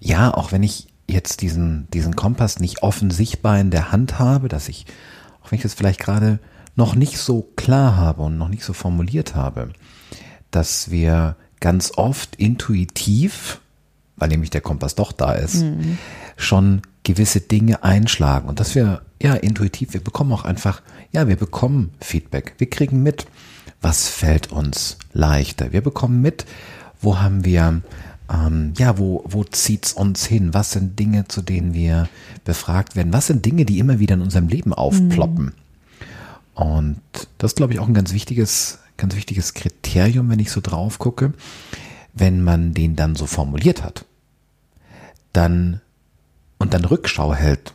ja, auch wenn ich jetzt diesen, diesen Kompass nicht offen sichtbar in der Hand habe, dass ich, auch wenn ich das vielleicht gerade noch nicht so klar habe und noch nicht so formuliert habe, dass wir ganz oft intuitiv, weil nämlich der Kompass doch da ist, mhm. schon gewisse Dinge einschlagen. Und dass wir ja intuitiv, wir bekommen auch einfach, ja, wir bekommen Feedback, wir kriegen mit, was fällt uns leichter, wir bekommen mit, wo haben wir ähm, ja, wo, wo zieht's uns hin? Was sind Dinge, zu denen wir befragt werden? Was sind Dinge, die immer wieder in unserem Leben aufploppen? Mhm. Und das ist, glaube ich, auch ein ganz wichtiges, ganz wichtiges Kriterium, wenn ich so drauf gucke. Wenn man den dann so formuliert hat, dann und dann Rückschau hält,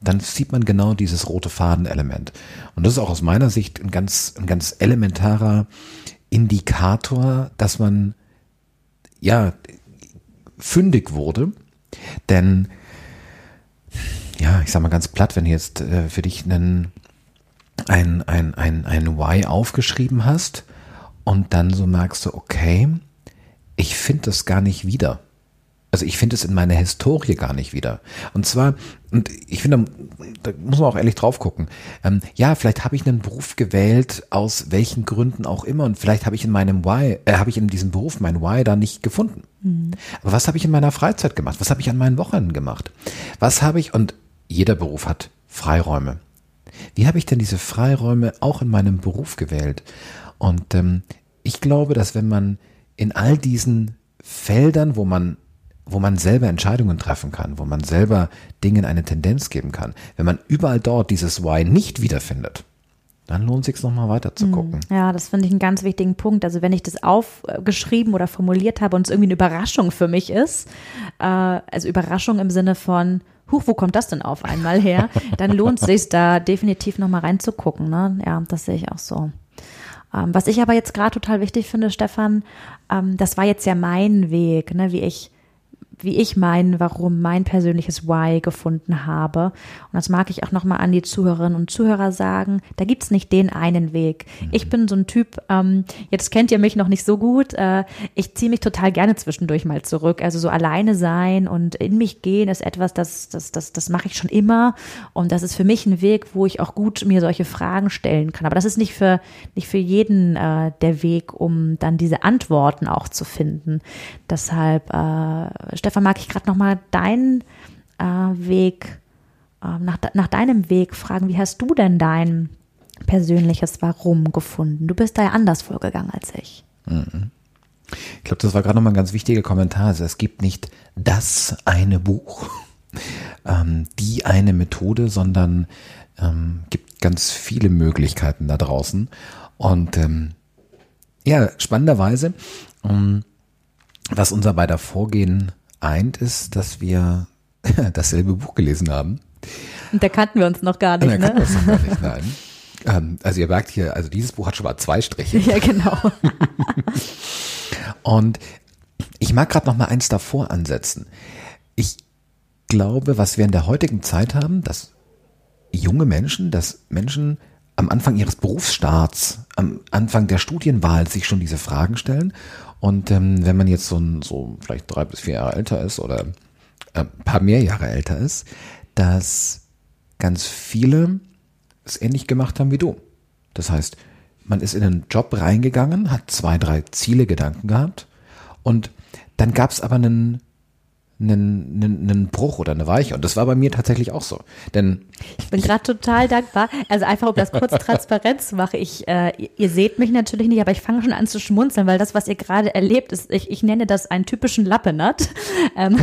dann sieht man genau dieses rote Fadenelement. Und das ist auch aus meiner Sicht ein ganz, ein ganz elementarer Indikator, dass man ja fündig wurde. Denn, ja, ich sag mal ganz platt, wenn du jetzt äh, für dich einen, ein, ein, ein, ein Why aufgeschrieben hast und dann so merkst du, okay, ich finde das gar nicht wieder. Also ich finde es in meiner Historie gar nicht wieder. Und zwar, und ich finde, da muss man auch ehrlich drauf gucken. Ähm, ja, vielleicht habe ich einen Beruf gewählt, aus welchen Gründen auch immer, und vielleicht habe ich in meinem Why, äh, habe ich in diesem Beruf mein Why da nicht gefunden. Mhm. Aber was habe ich in meiner Freizeit gemacht? Was habe ich an meinen Wochenenden gemacht? Was habe ich, und jeder Beruf hat Freiräume. Wie habe ich denn diese Freiräume auch in meinem Beruf gewählt? Und ähm, ich glaube, dass wenn man in all diesen Feldern, wo man wo man selber Entscheidungen treffen kann, wo man selber Dingen eine Tendenz geben kann. Wenn man überall dort dieses Why nicht wiederfindet, dann lohnt es sich nochmal weiter zu hm. gucken. Ja, das finde ich einen ganz wichtigen Punkt. Also wenn ich das aufgeschrieben oder formuliert habe und es irgendwie eine Überraschung für mich ist, äh, also Überraschung im Sinne von, huch, wo kommt das denn auf einmal her? Dann lohnt es sich da definitiv nochmal reinzugucken. Ne? Ja, das sehe ich auch so. Ähm, was ich aber jetzt gerade total wichtig finde, Stefan, ähm, das war jetzt ja mein Weg, ne, wie ich wie ich mein Warum, mein persönliches Why gefunden habe. Und das mag ich auch nochmal an die Zuhörerinnen und Zuhörer sagen. Da gibt's nicht den einen Weg. Mhm. Ich bin so ein Typ, ähm, jetzt kennt ihr mich noch nicht so gut. Äh, ich ziehe mich total gerne zwischendurch mal zurück. Also so alleine sein und in mich gehen ist etwas, das, das, das, das mache ich schon immer. Und das ist für mich ein Weg, wo ich auch gut mir solche Fragen stellen kann. Aber das ist nicht für, nicht für jeden äh, der Weg, um dann diese Antworten auch zu finden. Deshalb, äh, Stefan, mag ich gerade nochmal deinen äh, Weg, äh, nach, nach deinem Weg fragen. Wie hast du denn dein persönliches Warum gefunden? Du bist da ja anders vorgegangen als ich. Mhm. Ich glaube, das war gerade nochmal ein ganz wichtiger Kommentar. Also es gibt nicht das eine Buch, ähm, die eine Methode, sondern ähm, gibt ganz viele Möglichkeiten da draußen. Und ähm, ja, spannenderweise, ähm, was unser beider Vorgehen eint, ist, dass wir dasselbe Buch gelesen haben. Und da kannten wir uns noch gar nicht. Da ne? wir uns noch gar nicht, nein. Ähm, also ihr merkt hier, also dieses Buch hat schon mal zwei Striche. Ja, genau. Und ich mag gerade noch mal eins davor ansetzen. Ich glaube, was wir in der heutigen Zeit haben, dass junge Menschen, dass Menschen am Anfang ihres Berufsstarts, am Anfang der Studienwahl sich schon diese Fragen stellen und ähm, wenn man jetzt so, so vielleicht drei bis vier Jahre älter ist oder äh, ein paar mehr Jahre älter ist, dass ganz viele es ähnlich gemacht haben wie du. Das heißt, man ist in einen Job reingegangen, hat zwei, drei Ziele, Gedanken gehabt und dann gab es aber einen einen, einen, einen Bruch oder eine Weiche. Und das war bei mir tatsächlich auch so. Denn ich bin gerade total dankbar. Also einfach, um das kurz transparent zu machen. Ich, äh, ihr seht mich natürlich nicht, aber ich fange schon an zu schmunzeln, weil das, was ihr gerade erlebt, ist, ich, ich nenne das einen typischen Lappenat. Ähm,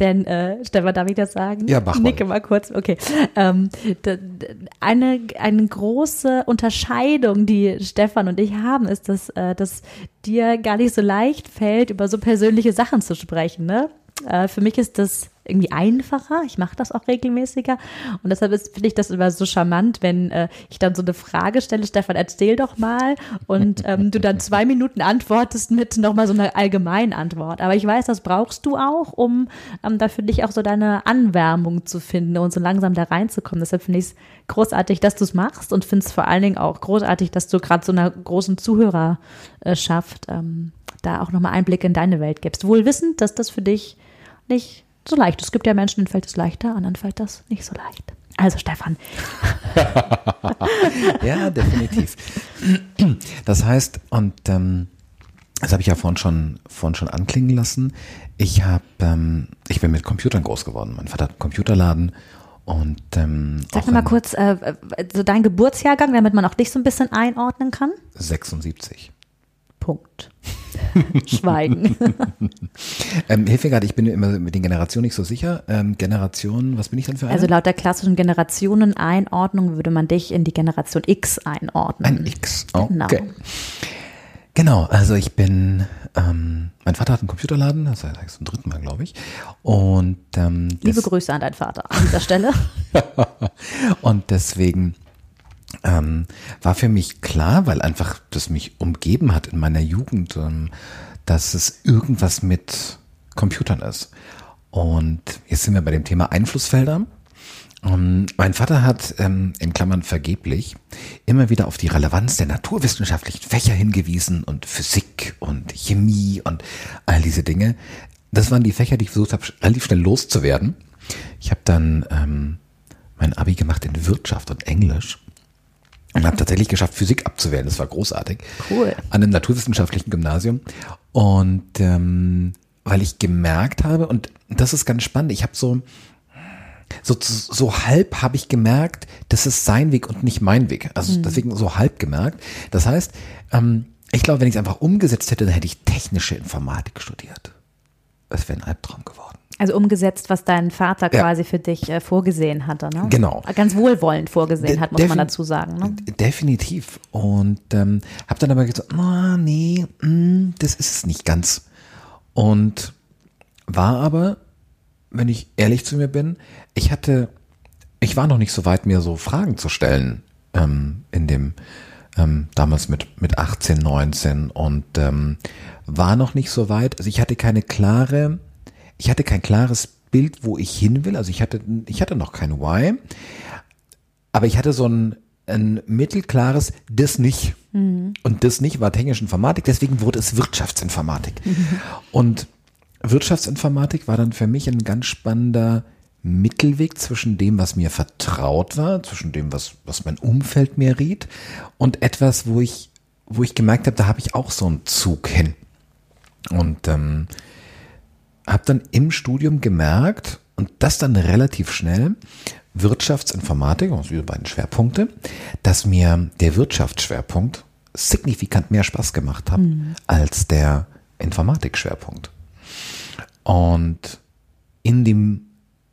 denn, äh, Stefan, darf ich das sagen? Ja, mach mal. Nicke mal kurz. Okay. Ähm, eine, eine große Unterscheidung, die Stefan und ich haben, ist, dass, äh, dass dir gar nicht so leicht fällt, über so persönliche Sachen zu sprechen. Ne? Äh, für mich ist das irgendwie einfacher. Ich mache das auch regelmäßiger. Und deshalb finde ich das immer so charmant, wenn äh, ich dann so eine Frage stelle, Stefan, erzähl doch mal. Und ähm, du dann zwei Minuten antwortest mit nochmal so einer allgemeinen Antwort. Aber ich weiß, das brauchst du auch, um ähm, da für dich auch so deine Anwärmung zu finden und so langsam da reinzukommen. Deshalb finde ich es großartig, dass du es machst und finde es vor allen Dingen auch großartig, dass du gerade so einer großen Zuhörerschaft ähm, da auch nochmal Einblick in deine Welt gibst. Wohl wissend, dass das für dich nicht so leicht. Es gibt ja Menschen, denen fällt es leichter, anderen fällt das nicht so leicht. Also Stefan. ja, definitiv. Das heißt, und ähm, das habe ich ja vorhin schon, vorhin schon anklingen lassen. Ich habe, ähm, ich bin mit Computern groß geworden. Mein Vater hat einen Computerladen und ähm, Sag mir mal kurz, äh, so dein Geburtsjahrgang, damit man auch dich so ein bisschen einordnen kann. 76. Punkt. Schweigen. ähm, hilf mir gerade, ich bin immer mit den Generationen nicht so sicher. Ähm, Generation, was bin ich denn für eine? Also laut der klassischen Generationeneinordnung würde man dich in die Generation X einordnen. Ein X, okay. Genau. Genau, also ich bin, ähm, mein Vater hat einen Computerladen, das heißt zum dritten Mal, glaube ich. Und ähm, Liebe Grüße an deinen Vater an dieser Stelle. und deswegen ähm, war für mich klar, weil einfach das mich umgeben hat in meiner Jugend, ähm, dass es irgendwas mit Computern ist. Und jetzt sind wir bei dem Thema Einflussfelder. Um, ähm, mein Vater hat ähm, in Klammern vergeblich immer wieder auf die Relevanz der naturwissenschaftlichen Fächer hingewiesen und Physik und Chemie und all diese Dinge. Das waren die Fächer, die ich versucht habe, relativ schnell loszuwerden. Ich habe dann ähm, mein Abi gemacht in Wirtschaft und Englisch und habe tatsächlich geschafft, Physik abzuwählen. Das war großartig. Cool. An einem naturwissenschaftlichen Gymnasium. Und ähm, weil ich gemerkt habe, und das ist ganz spannend, ich habe so, so, so halb habe ich gemerkt, das ist sein Weg und nicht mein Weg. Also mhm. deswegen so halb gemerkt. Das heißt, ähm, ich glaube, wenn ich es einfach umgesetzt hätte, dann hätte ich technische Informatik studiert. Das wäre ein Albtraum geworden. Also umgesetzt, was dein Vater ja. quasi für dich äh, vorgesehen hatte, ne? Genau. Ganz wohlwollend vorgesehen De hat, muss man dazu sagen. Ne? Definitiv. Und ähm, habe dann aber gesagt, oh, nee, mh, mm, das ist es nicht ganz. Und war aber, wenn ich ehrlich zu mir bin, ich hatte, ich war noch nicht so weit, mir so Fragen zu stellen ähm, in dem ähm, damals mit mit 18, 19 und ähm, war noch nicht so weit. Also ich hatte keine klare, ich hatte kein klares Bild, wo ich hin will. Also ich hatte, ich hatte noch kein Why, aber ich hatte so ein, ein mittelklares, das nicht. Mhm. Und das nicht war technische Informatik, deswegen wurde es Wirtschaftsinformatik. Mhm. Und Wirtschaftsinformatik war dann für mich ein ganz spannender Mittelweg zwischen dem, was mir vertraut war, zwischen dem, was, was mein Umfeld mir riet und etwas, wo ich, wo ich gemerkt habe, da habe ich auch so einen Zug hin. Und ähm, habe dann im Studium gemerkt, und das dann relativ schnell, Wirtschaftsinformatik, also diese beiden Schwerpunkte, dass mir der Wirtschaftsschwerpunkt signifikant mehr Spaß gemacht hat mhm. als der Informatikschwerpunkt. Und in dem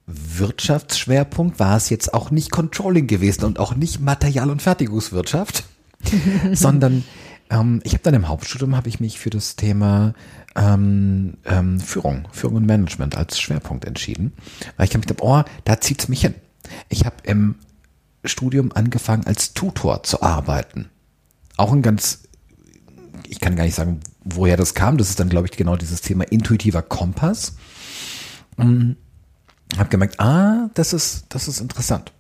Wirtschaftsschwerpunkt war es jetzt auch nicht Controlling gewesen und auch nicht Material- und Fertigungswirtschaft, sondern ähm, ich habe dann im Hauptstudium habe ich mich für das Thema ähm, ähm, Führung, Führung und Management als Schwerpunkt entschieden, weil ich gedacht habe, oh, da zieht's mich hin. Ich habe im Studium angefangen als Tutor zu arbeiten. Auch ein ganz, ich kann gar nicht sagen, woher das kam. Das ist dann, glaube ich, genau dieses Thema intuitiver Kompass. Und habe gemerkt, ah, das ist, das ist interessant.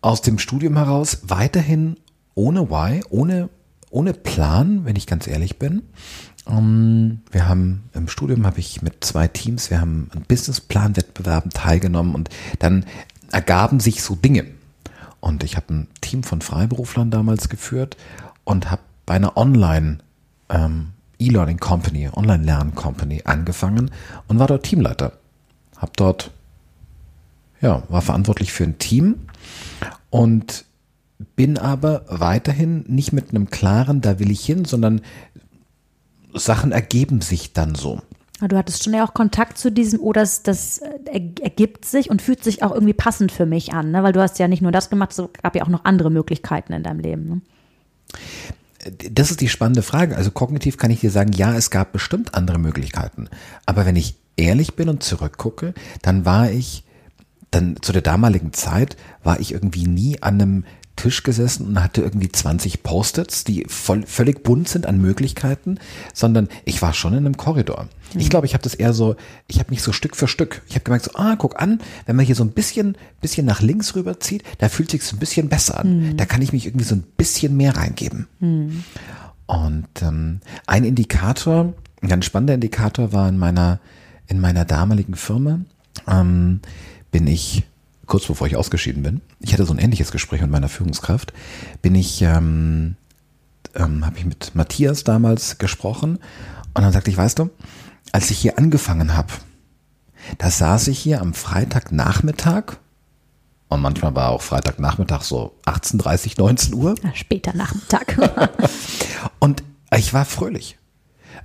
Aus dem Studium heraus weiterhin ohne Why, ohne ohne Plan, wenn ich ganz ehrlich bin. Ähm, wir haben im Studium habe ich mit zwei Teams, wir haben an Businessplan-Wettbewerben teilgenommen und dann ergaben sich so Dinge. Und ich habe ein Team von Freiberuflern damals geführt und habe bei einer Online ähm, E-Learning Company, Online-Lernen Company angefangen und war dort Teamleiter. Hab dort, ja, war verantwortlich für ein Team und bin aber weiterhin nicht mit einem klaren, da will ich hin, sondern Sachen ergeben sich dann so. Du hattest schon ja auch Kontakt zu diesem, oder oh, das, das ergibt sich und fühlt sich auch irgendwie passend für mich an, ne? weil du hast ja nicht nur das gemacht, es gab ja auch noch andere Möglichkeiten in deinem Leben. Ne? Das ist die spannende Frage. Also kognitiv kann ich dir sagen, ja, es gab bestimmt andere Möglichkeiten. Aber wenn ich ehrlich bin und zurückgucke, dann war ich, dann zu der damaligen Zeit war ich irgendwie nie an einem Tisch gesessen und hatte irgendwie 20 Post-its, die voll, völlig bunt sind an Möglichkeiten, sondern ich war schon in einem Korridor. Mhm. Ich glaube, ich habe das eher so, ich habe mich so Stück für Stück, ich habe gemerkt, so, ah, guck an, wenn man hier so ein bisschen, bisschen nach links rüberzieht, da fühlt sich so ein bisschen besser an. Mhm. Da kann ich mich irgendwie so ein bisschen mehr reingeben. Mhm. Und ähm, ein Indikator, ein ganz spannender Indikator war in meiner, in meiner damaligen Firma, ähm, bin ich kurz bevor ich ausgeschieden bin, ich hatte so ein ähnliches Gespräch mit meiner Führungskraft, bin ich, ähm, ähm, habe ich mit Matthias damals gesprochen und dann sagte ich, weißt du, als ich hier angefangen habe, da saß ich hier am Freitagnachmittag und manchmal war auch Freitagnachmittag so 18.30, 19 Uhr. Ja, später Nachmittag. und ich war fröhlich.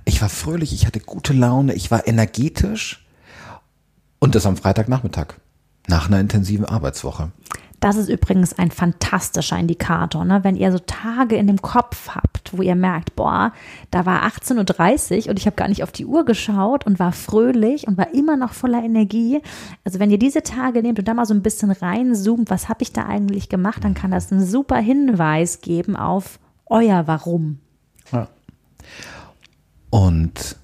Ich war fröhlich, ich hatte gute Laune, ich war energetisch und das am Freitagnachmittag. Nach einer intensiven Arbeitswoche. Das ist übrigens ein fantastischer Indikator, ne? wenn ihr so Tage in dem Kopf habt, wo ihr merkt, boah, da war 18.30 Uhr und ich habe gar nicht auf die Uhr geschaut und war fröhlich und war immer noch voller Energie. Also wenn ihr diese Tage nehmt und da mal so ein bisschen reinzoomt, was habe ich da eigentlich gemacht, dann kann das einen super Hinweis geben auf euer Warum. Ja. Und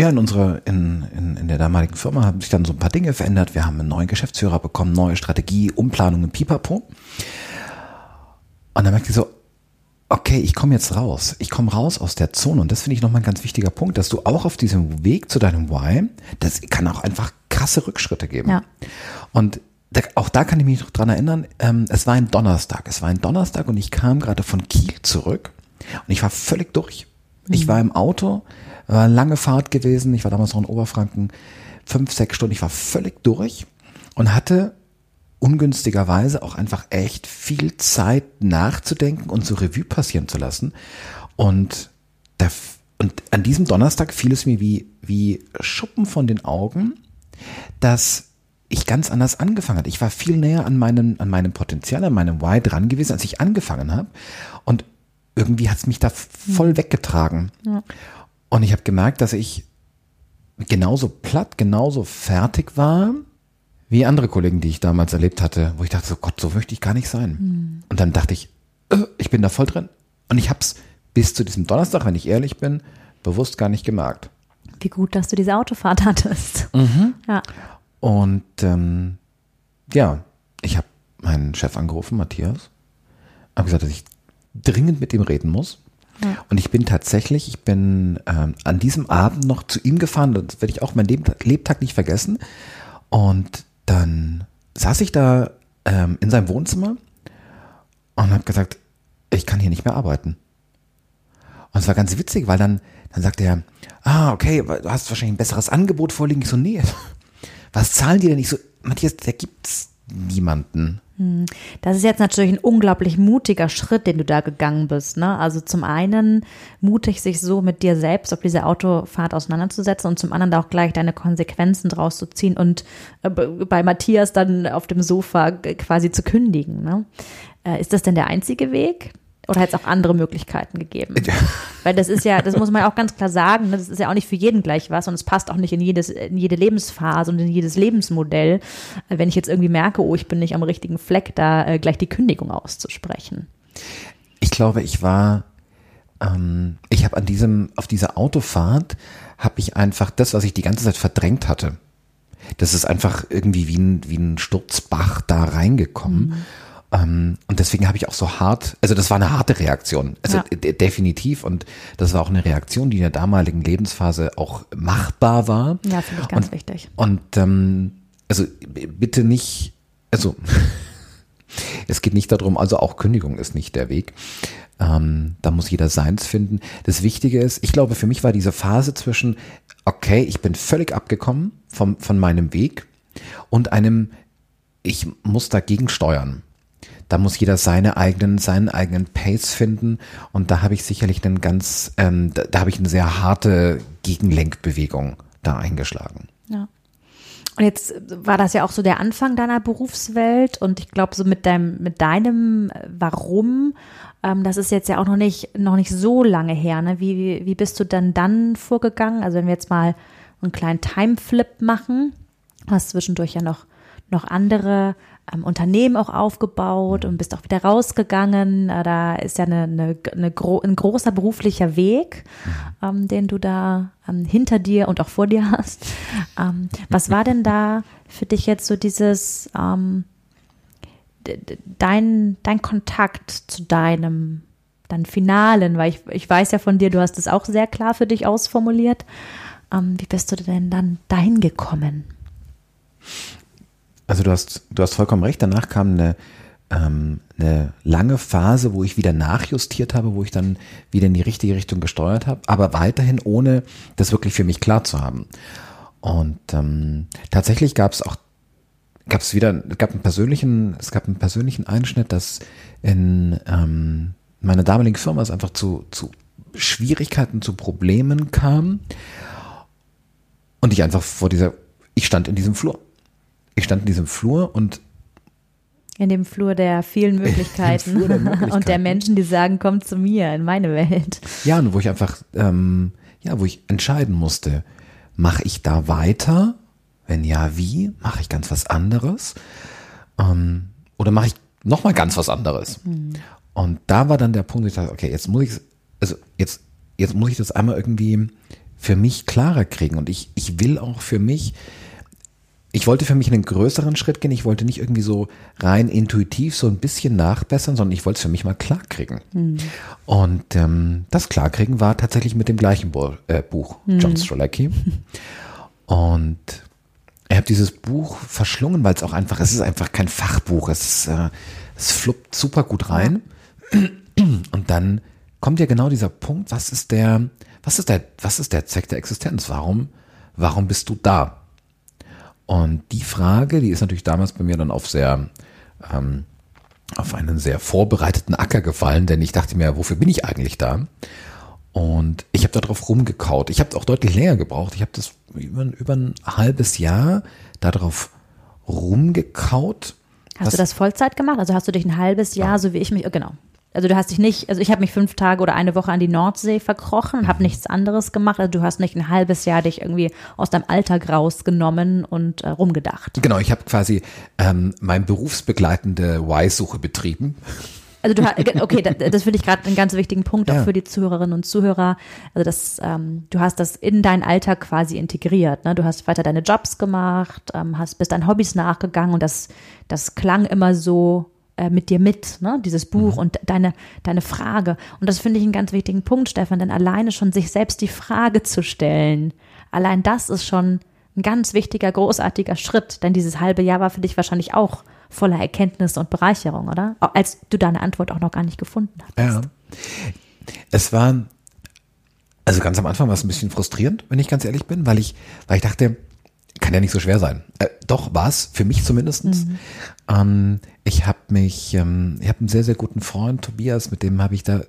ja, in unserer, in, in, in der damaligen Firma haben sich dann so ein paar Dinge verändert. Wir haben einen neuen Geschäftsführer bekommen, neue Strategie, Umplanungen, pipapo. Und dann merkte ich so, okay, ich komme jetzt raus. Ich komme raus aus der Zone. Und das finde ich nochmal ein ganz wichtiger Punkt, dass du auch auf diesem Weg zu deinem Why, das kann auch einfach krasse Rückschritte geben. Ja. Und da, auch da kann ich mich noch dran erinnern, ähm, es war ein Donnerstag. Es war ein Donnerstag und ich kam gerade von Kiel zurück und ich war völlig durch. Mhm. Ich war im Auto, war eine lange Fahrt gewesen. Ich war damals noch in Oberfranken. Fünf, sechs Stunden. Ich war völlig durch und hatte ungünstigerweise auch einfach echt viel Zeit nachzudenken und so Revue passieren zu lassen. Und, da, und an diesem Donnerstag fiel es mir wie, wie Schuppen von den Augen, dass ich ganz anders angefangen habe. Ich war viel näher an meinem, an meinem Potenzial, an meinem Why dran gewesen, als ich angefangen habe. Und irgendwie hat es mich da voll weggetragen. Ja. Und ich habe gemerkt, dass ich genauso platt, genauso fertig war wie andere Kollegen, die ich damals erlebt hatte, wo ich dachte, so Gott, so möchte ich gar nicht sein. Mhm. Und dann dachte ich, äh, ich bin da voll drin. Und ich habe es bis zu diesem Donnerstag, wenn ich ehrlich bin, bewusst gar nicht gemerkt. Wie gut, dass du diese Autofahrt hattest. Mhm. Ja. Und ähm, ja, ich habe meinen Chef angerufen, Matthias, habe gesagt, dass ich dringend mit ihm reden muss. Und ich bin tatsächlich, ich bin ähm, an diesem Abend noch zu ihm gefahren, das werde ich auch mein Lebtag nicht vergessen. Und dann saß ich da ähm, in seinem Wohnzimmer und habe gesagt, ich kann hier nicht mehr arbeiten. Und es war ganz witzig, weil dann, dann sagt er, ah, okay, du hast wahrscheinlich ein besseres Angebot vorliegen. Ich so, nee, was zahlen die denn? Ich so, Matthias, da gibt's niemanden. Hm. Das ist jetzt natürlich ein unglaublich mutiger Schritt, den du da gegangen bist. Ne? Also zum einen mutig, sich so mit dir selbst auf diese Autofahrt auseinanderzusetzen und zum anderen auch gleich deine Konsequenzen draus zu ziehen und äh, bei Matthias dann auf dem Sofa quasi zu kündigen. Ne? Äh, ist das denn der einzige Weg? Oder hätte es auch andere Möglichkeiten gegeben? Weil das ist ja, das muss man ja auch ganz klar sagen, ne? das ist ja auch nicht für jeden gleich was und es passt auch nicht in, jedes, in jede Lebensphase und in jedes Lebensmodell, äh, wenn ich jetzt irgendwie merke, oh, ich bin nicht am richtigen Fleck, da äh, gleich die Kündigung auszusprechen. Ich glaube, ich war, ähm, ich habe an diesem, auf dieser Autofahrt, habe ich einfach das, was ich die ganze Zeit verdrängt hatte. Das ist einfach irgendwie wie ein, wie ein Sturzbach da reingekommen. Mhm. Ähm, und deswegen habe ich auch so hart, also das war eine harte Reaktion, also ja. definitiv. Und das war auch eine Reaktion, die in der damaligen Lebensphase auch machbar war. Ja, finde ich ganz und, wichtig. Und ähm, also bitte nicht, also es geht nicht darum, also auch Kündigung ist nicht der Weg. Ähm, da muss jeder seins finden. Das Wichtige ist, ich glaube, für mich war diese Phase zwischen, okay, ich bin völlig abgekommen vom, von meinem Weg und einem, ich muss dagegen steuern da muss jeder seine eigenen, seinen eigenen Pace finden. Und da habe ich sicherlich einen ganz, ähm, da, da habe ich eine sehr harte Gegenlenkbewegung da eingeschlagen. Ja. Und jetzt war das ja auch so der Anfang deiner Berufswelt und ich glaube so mit deinem, mit deinem Warum, ähm, das ist jetzt ja auch noch nicht, noch nicht so lange her. Ne? Wie, wie bist du denn dann vorgegangen? Also wenn wir jetzt mal einen kleinen Timeflip machen, hast zwischendurch ja noch, noch andere ähm, Unternehmen auch aufgebaut und bist auch wieder rausgegangen. Äh, da ist ja eine, eine, eine gro ein großer beruflicher Weg, mhm. ähm, den du da ähm, hinter dir und auch vor dir hast. Ähm, was war denn da für dich jetzt so dieses, ähm, dein, dein Kontakt zu deinem, deinem Finalen? Weil ich, ich weiß ja von dir, du hast es auch sehr klar für dich ausformuliert. Ähm, wie bist du denn dann dahin gekommen? Also du hast, du hast vollkommen recht. Danach kam eine, ähm, eine lange Phase, wo ich wieder nachjustiert habe, wo ich dann wieder in die richtige Richtung gesteuert habe, aber weiterhin ohne das wirklich für mich klar zu haben. Und ähm, tatsächlich gab es auch gab es wieder, gab einen persönlichen, es gab einen persönlichen Einschnitt, dass in ähm, meiner damaligen Firma es einfach zu, zu Schwierigkeiten, zu Problemen kam. Und ich einfach vor dieser, ich stand in diesem Flur ich stand in diesem Flur und in dem Flur der vielen Möglichkeiten, der Möglichkeiten. und der Menschen, die sagen, komm zu mir in meine Welt. Ja, und wo ich einfach, ähm, ja, wo ich entscheiden musste, mache ich da weiter? Wenn ja, wie? Mache ich ganz was anderes? Ähm, oder mache ich nochmal ganz was anderes? Mhm. Und da war dann der Punkt, wo ich dachte, okay, jetzt muss ich, also jetzt, jetzt muss ich das einmal irgendwie für mich klarer kriegen. Und ich, ich will auch für mich ich wollte für mich einen größeren Schritt gehen. Ich wollte nicht irgendwie so rein intuitiv so ein bisschen nachbessern, sondern ich wollte es für mich mal klarkriegen. Mhm. Und ähm, das Klarkriegen war tatsächlich mit dem gleichen Bo äh, Buch, mhm. John Strelacki. Und er hat dieses Buch verschlungen, weil es auch einfach, es ist einfach kein Fachbuch. Es, äh, es fluppt super gut rein. Und dann kommt ja genau dieser Punkt, was ist der, was ist der, was ist der Zweck der Existenz? Warum, warum bist du da? Und die Frage, die ist natürlich damals bei mir dann auf sehr, ähm, auf einen sehr vorbereiteten Acker gefallen, denn ich dachte mir, wofür bin ich eigentlich da? Und ich habe darauf rumgekaut. Ich habe auch deutlich länger gebraucht. Ich habe das über, über ein halbes Jahr darauf rumgekaut. Hast du das Vollzeit gemacht? Also hast du dich ein halbes Jahr, ja. so wie ich mich, genau. Also du hast dich nicht, also ich habe mich fünf Tage oder eine Woche an die Nordsee verkrochen und habe nichts anderes gemacht. Also du hast nicht ein halbes Jahr dich irgendwie aus deinem Alltag rausgenommen und äh, rumgedacht. Genau, ich habe quasi ähm, mein berufsbegleitende Y-Suche betrieben. Also du hast, okay, das, das finde ich gerade einen ganz wichtigen Punkt auch ja. für die Zuhörerinnen und Zuhörer. Also das, ähm, du hast das in deinen Alltag quasi integriert. Ne? Du hast weiter deine Jobs gemacht, ähm, hast bist deinen Hobbys nachgegangen und das, das klang immer so äh, mit dir mit, ne? dieses Buch mhm. und deine, deine Frage. Und das finde ich einen ganz wichtigen Punkt, Stefan, denn alleine schon sich selbst die Frage zu stellen, allein das ist schon ein ganz wichtiger, großartiger Schritt, denn dieses halbe Jahr war für dich wahrscheinlich auch voller Erkenntnis und Bereicherung, oder? Als du deine Antwort auch noch gar nicht gefunden hattest. Ja. Es war, also ganz am Anfang war es ein bisschen frustrierend, wenn ich ganz ehrlich bin, weil ich, weil ich dachte, kann ja nicht so schwer sein. Äh, doch, war es, für mich zumindest. Mhm. Ähm, ich habe mich, ähm, ich habe einen sehr, sehr guten Freund, Tobias, mit dem habe ich da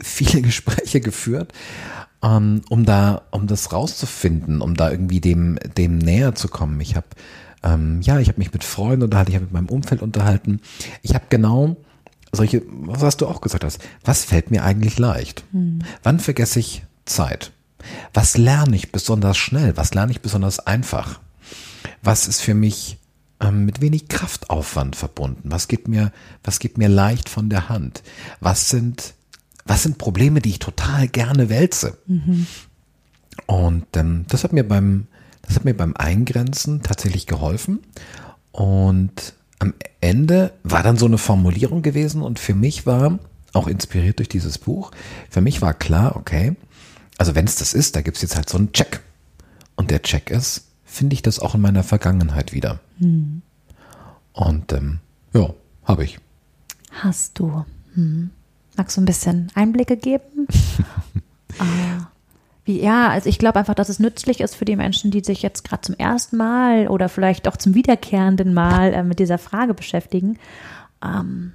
viele Gespräche geführt, ähm, um da, um das rauszufinden, um da irgendwie dem, dem näher zu kommen. Ich habe, ähm, ja, ich habe mich mit Freunden unterhalten, ich habe mit meinem Umfeld unterhalten. Ich habe genau solche, was du auch gesagt hast, was fällt mir eigentlich leicht? Mhm. Wann vergesse ich Zeit? Was lerne ich besonders schnell? Was lerne ich besonders einfach? Was ist für mich ähm, mit wenig Kraftaufwand verbunden? Was geht mir, was geht mir leicht von der Hand? Was sind, was sind Probleme, die ich total gerne wälze? Mhm. Und ähm, das hat mir beim, das hat mir beim Eingrenzen tatsächlich geholfen. Und am Ende war dann so eine Formulierung gewesen und für mich war, auch inspiriert durch dieses Buch, für mich war klar, okay, also wenn es das ist, da gibt es jetzt halt so einen Check. Und der Check ist, finde ich das auch in meiner Vergangenheit wieder. Hm. Und ähm, ja, habe ich. Hast du. Hm. Magst du ein bisschen Einblicke geben? ah. Wie, ja, also ich glaube einfach, dass es nützlich ist für die Menschen, die sich jetzt gerade zum ersten Mal oder vielleicht auch zum wiederkehrenden Mal äh, mit dieser Frage beschäftigen. Ähm,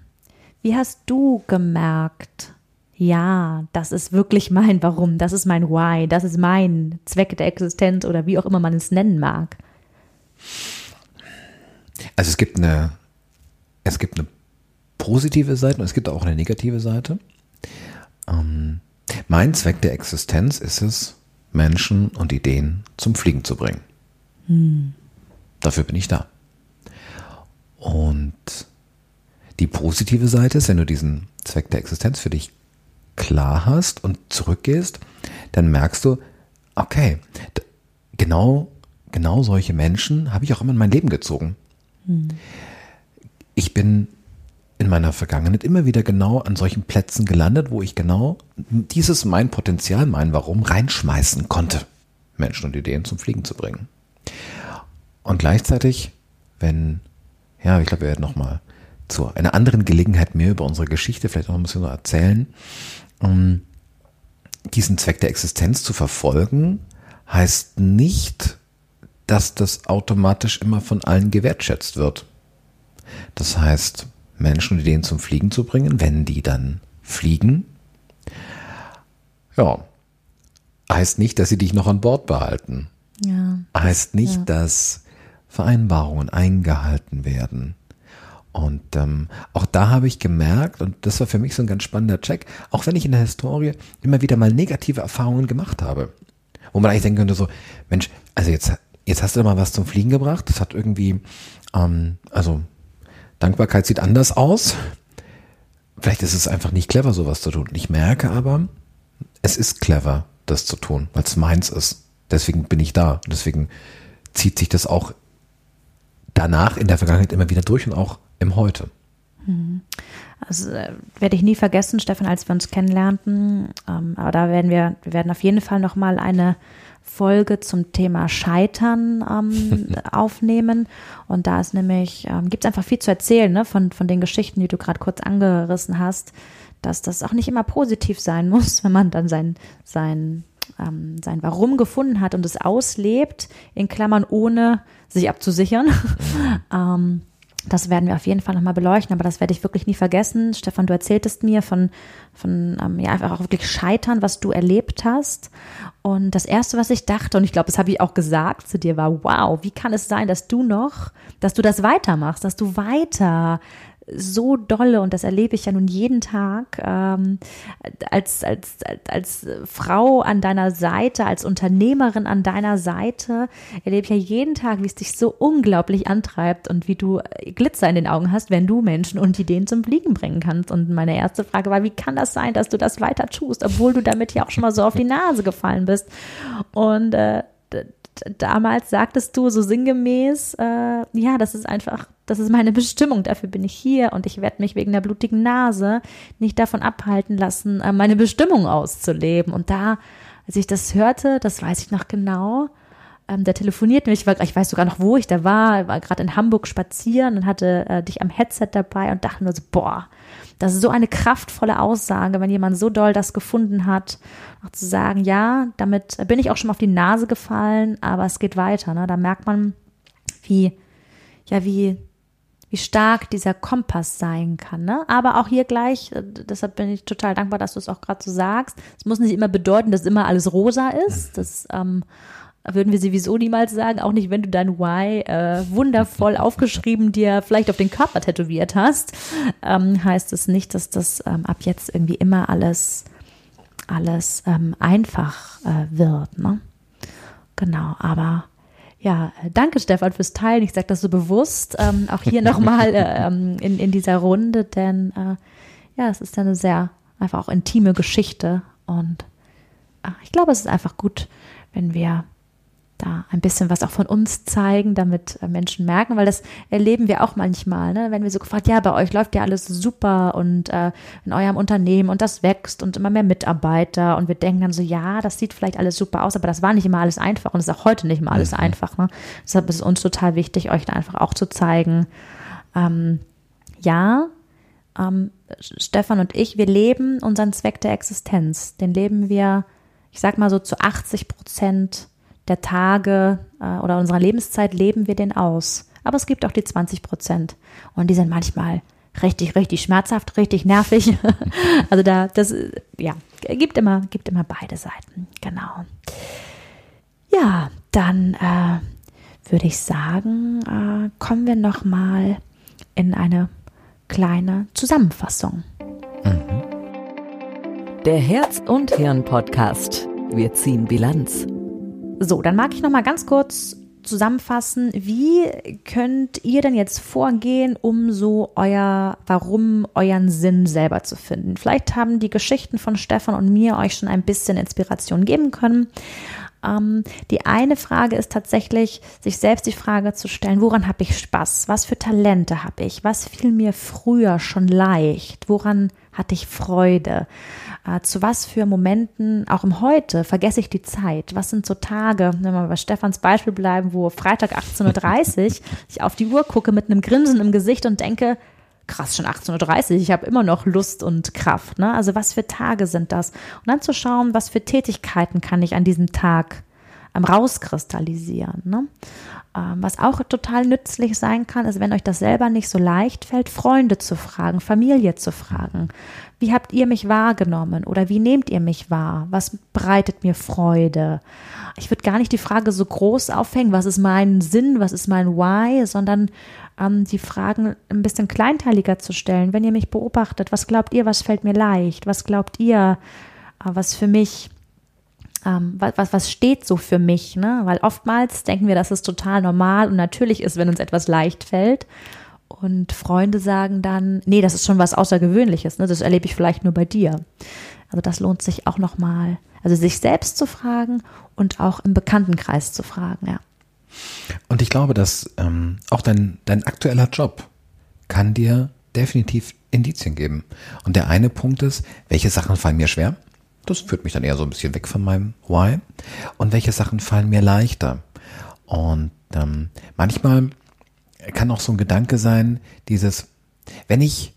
wie hast du gemerkt, ja, das ist wirklich mein Warum, das ist mein Why, das ist mein Zweck der Existenz oder wie auch immer man es nennen mag. Also es gibt eine, es gibt eine positive Seite und es gibt auch eine negative Seite. Ähm, mein Zweck der Existenz ist es, Menschen und Ideen zum Fliegen zu bringen. Hm. Dafür bin ich da. Und die positive Seite ist, wenn du diesen Zweck der Existenz für dich klar hast und zurückgehst, dann merkst du, okay, genau, genau solche Menschen habe ich auch immer in mein Leben gezogen. Hm. Ich bin in meiner Vergangenheit immer wieder genau an solchen Plätzen gelandet, wo ich genau dieses mein Potenzial, mein Warum reinschmeißen konnte, Menschen und Ideen zum Fliegen zu bringen. Und gleichzeitig, wenn, ja, ich glaube, wir werden nochmal zu einer anderen Gelegenheit mehr über unsere Geschichte vielleicht noch ein bisschen so erzählen, diesen Zweck der Existenz zu verfolgen, heißt nicht, dass das automatisch immer von allen gewertschätzt wird. Das heißt, Menschen und Ideen zum Fliegen zu bringen, wenn die dann fliegen, ja, heißt nicht, dass sie dich noch an Bord behalten. Ja. Heißt nicht, ja. dass Vereinbarungen eingehalten werden. Und ähm, auch da habe ich gemerkt, und das war für mich so ein ganz spannender Check, auch wenn ich in der Historie immer wieder mal negative Erfahrungen gemacht habe, wo man eigentlich denken könnte, so, Mensch, also jetzt, jetzt hast du mal was zum Fliegen gebracht, das hat irgendwie, ähm, also Dankbarkeit sieht anders aus. Vielleicht ist es einfach nicht clever, sowas zu tun. Ich merke aber, es ist clever, das zu tun, weil es meins ist. Deswegen bin ich da. Deswegen zieht sich das auch danach in der Vergangenheit immer wieder durch und auch im Heute. Mhm. Also äh, werde ich nie vergessen, Stefan, als wir uns kennenlernten. Ähm, aber da werden wir, wir werden auf jeden Fall nochmal eine Folge zum Thema Scheitern ähm, aufnehmen. Und da ist nämlich, ähm, gibt es einfach viel zu erzählen, ne, von, von den Geschichten, die du gerade kurz angerissen hast, dass das auch nicht immer positiv sein muss, wenn man dann sein, sein, ähm, sein Warum gefunden hat und es auslebt, in Klammern ohne sich abzusichern. ähm, das werden wir auf jeden Fall nochmal beleuchten, aber das werde ich wirklich nie vergessen. Stefan, du erzähltest mir von, von ähm, ja, einfach auch wirklich Scheitern, was du erlebt hast. Und das Erste, was ich dachte, und ich glaube, das habe ich auch gesagt zu dir, war, wow, wie kann es sein, dass du noch, dass du das weitermachst, dass du weiter so dolle und das erlebe ich ja nun jeden Tag ähm, als, als, als Frau an deiner Seite, als Unternehmerin an deiner Seite, erlebe ich ja jeden Tag, wie es dich so unglaublich antreibt und wie du Glitzer in den Augen hast, wenn du Menschen und Ideen zum Fliegen bringen kannst. Und meine erste Frage war, wie kann das sein, dass du das weiter tust, obwohl du damit ja auch schon mal so auf die Nase gefallen bist? Und äh, damals sagtest du so sinngemäß, äh, ja, das ist einfach, das ist meine Bestimmung, dafür bin ich hier und ich werde mich wegen der blutigen Nase nicht davon abhalten lassen, äh, meine Bestimmung auszuleben. Und da, als ich das hörte, das weiß ich noch genau, ähm, der telefoniert mich, ich, war, ich weiß sogar noch, wo ich da war, war gerade in Hamburg spazieren und hatte äh, dich am Headset dabei und dachte nur so, boah, das ist so eine kraftvolle Aussage, wenn jemand so doll das gefunden hat, auch zu sagen, ja, damit bin ich auch schon mal auf die Nase gefallen, aber es geht weiter. Ne? Da merkt man, wie, ja, wie, wie stark dieser Kompass sein kann. Ne? Aber auch hier gleich, äh, deshalb bin ich total dankbar, dass du es auch gerade so sagst. Es muss nicht immer bedeuten, dass immer alles rosa ist. Das ähm, würden wir sowieso niemals sagen, auch nicht, wenn du dein Why äh, wundervoll aufgeschrieben dir vielleicht auf den Körper tätowiert hast, ähm, heißt es nicht, dass das ähm, ab jetzt irgendwie immer alles, alles ähm, einfach äh, wird. Ne? Genau, aber ja, danke Stefan fürs Teilen. Ich sage das so bewusst, ähm, auch hier nochmal äh, ähm, in, in dieser Runde, denn äh, ja, es ist eine sehr einfach auch intime Geschichte und äh, ich glaube, es ist einfach gut, wenn wir da ein bisschen was auch von uns zeigen, damit äh, Menschen merken, weil das erleben wir auch manchmal, ne? wenn wir so gefragt, ja, bei euch läuft ja alles super und äh, in eurem Unternehmen und das wächst und immer mehr Mitarbeiter und wir denken dann so, ja, das sieht vielleicht alles super aus, aber das war nicht immer alles einfach und ist auch heute nicht immer alles mhm. einfach. Ne? Deshalb ist es uns total wichtig, euch da einfach auch zu zeigen, ähm, ja, ähm, Stefan und ich, wir leben unseren Zweck der Existenz. Den leben wir, ich sag mal so zu 80 Prozent der Tage äh, oder unserer Lebenszeit leben wir den aus. Aber es gibt auch die 20 Prozent. Und die sind manchmal richtig, richtig schmerzhaft, richtig nervig. also da, das, ja, gibt immer, gibt immer beide Seiten. Genau. Ja, dann äh, würde ich sagen, äh, kommen wir noch mal in eine kleine Zusammenfassung. Mhm. Der Herz und Hirn Podcast. Wir ziehen Bilanz. So, dann mag ich noch mal ganz kurz zusammenfassen, wie könnt ihr denn jetzt vorgehen, um so euer, warum euren Sinn selber zu finden? Vielleicht haben die Geschichten von Stefan und mir euch schon ein bisschen Inspiration geben können. Ähm, die eine Frage ist tatsächlich, sich selbst die Frage zu stellen, woran habe ich Spaß? Was für Talente habe ich? Was fiel mir früher schon leicht? Woran hatte ich Freude? Äh, zu was für Momenten, auch im Heute, vergesse ich die Zeit? Was sind so Tage, wenn wir bei Stefans Beispiel bleiben, wo Freitag 18.30 Uhr ich auf die Uhr gucke mit einem Grinsen im Gesicht und denke, krass, schon 18.30 Uhr, ich habe immer noch Lust und Kraft. Ne? Also was für Tage sind das? Und dann zu schauen, was für Tätigkeiten kann ich an diesem Tag ähm, rauskristallisieren. Ne? Ähm, was auch total nützlich sein kann, ist, wenn euch das selber nicht so leicht fällt, Freunde zu fragen, Familie zu fragen. Wie habt ihr mich wahrgenommen oder wie nehmt ihr mich wahr? Was bereitet mir Freude? Ich würde gar nicht die Frage so groß aufhängen, was ist mein Sinn, was ist mein Why, sondern ähm, die Fragen ein bisschen kleinteiliger zu stellen. Wenn ihr mich beobachtet, was glaubt ihr, was fällt mir leicht? Was glaubt ihr, äh, was für mich ähm, was, was steht so für mich, ne? Weil oftmals denken wir, dass es total normal und natürlich ist, wenn uns etwas leicht fällt. Und Freunde sagen dann, nee, das ist schon was Außergewöhnliches, ne? Das erlebe ich vielleicht nur bei dir. Also das lohnt sich auch nochmal, also sich selbst zu fragen und auch im Bekanntenkreis zu fragen, ja. Und ich glaube, dass ähm, auch dein, dein aktueller Job kann dir definitiv Indizien geben. Und der eine Punkt ist, welche Sachen fallen mir schwer? Das führt mich dann eher so ein bisschen weg von meinem Why. Und welche Sachen fallen mir leichter? Und ähm, manchmal kann auch so ein Gedanke sein, dieses, wenn ich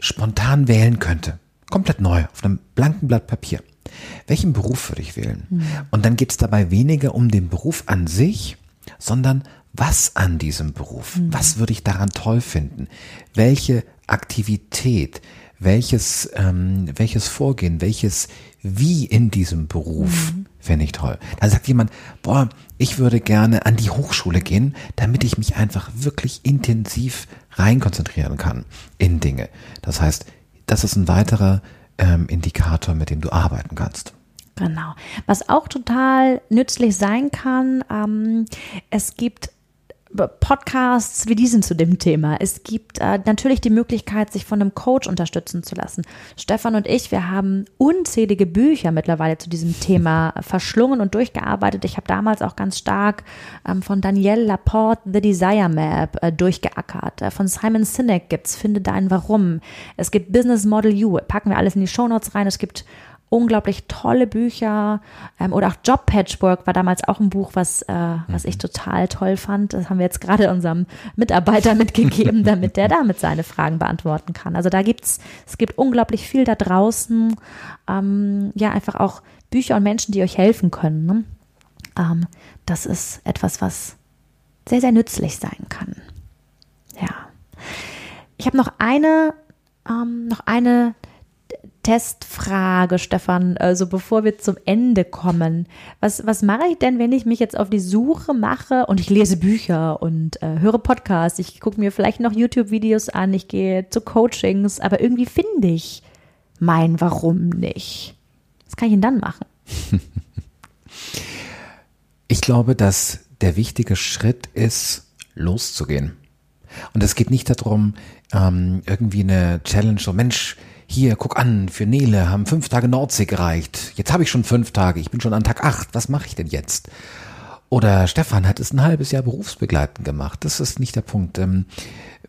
spontan wählen könnte, komplett neu, auf einem blanken Blatt Papier, welchen Beruf würde ich wählen? Mhm. Und dann geht es dabei weniger um den Beruf an sich, sondern was an diesem Beruf, mhm. was würde ich daran toll finden, welche Aktivität, welches, ähm, welches Vorgehen, welches Wie in diesem Beruf mhm. fände ich toll. Dann sagt jemand, boah, ich würde gerne an die Hochschule gehen, damit ich mich einfach wirklich intensiv rein konzentrieren kann in Dinge. Das heißt, das ist ein weiterer ähm, Indikator, mit dem du arbeiten kannst. Genau. Was auch total nützlich sein kann, ähm, es gibt Podcasts wie diesen zu dem Thema. Es gibt äh, natürlich die Möglichkeit, sich von einem Coach unterstützen zu lassen. Stefan und ich, wir haben unzählige Bücher mittlerweile zu diesem Thema verschlungen und durchgearbeitet. Ich habe damals auch ganz stark ähm, von Danielle Laporte The Desire Map äh, durchgeackert. Äh, von Simon Sinek gibt's Finde dein Warum. Es gibt Business Model U. Packen wir alles in die Shownotes rein. Es gibt unglaublich tolle Bücher ähm, oder auch Job Patchwork war damals auch ein Buch, was, äh, was ich mhm. total toll fand. Das haben wir jetzt gerade unserem Mitarbeiter mitgegeben, damit der damit seine Fragen beantworten kann. Also da gibt's, es gibt unglaublich viel da draußen, ähm, ja einfach auch Bücher und Menschen, die euch helfen können. Ne? Ähm, das ist etwas, was sehr, sehr nützlich sein kann. Ja. Ich habe noch eine, ähm, noch eine Testfrage, Stefan, also bevor wir zum Ende kommen. Was, was mache ich denn, wenn ich mich jetzt auf die Suche mache und ich lese Bücher und äh, höre Podcasts, ich gucke mir vielleicht noch YouTube-Videos an, ich gehe zu Coachings, aber irgendwie finde ich mein Warum nicht. Was kann ich denn dann machen? Ich glaube, dass der wichtige Schritt ist, loszugehen. Und es geht nicht darum, ähm, irgendwie eine Challenge, so Mensch, hier, guck an, für Nele haben fünf Tage Nordsee gereicht. Jetzt habe ich schon fünf Tage, ich bin schon an Tag acht, was mache ich denn jetzt? Oder Stefan hat es ein halbes Jahr berufsbegleitend gemacht. Das ist nicht der Punkt. Ähm,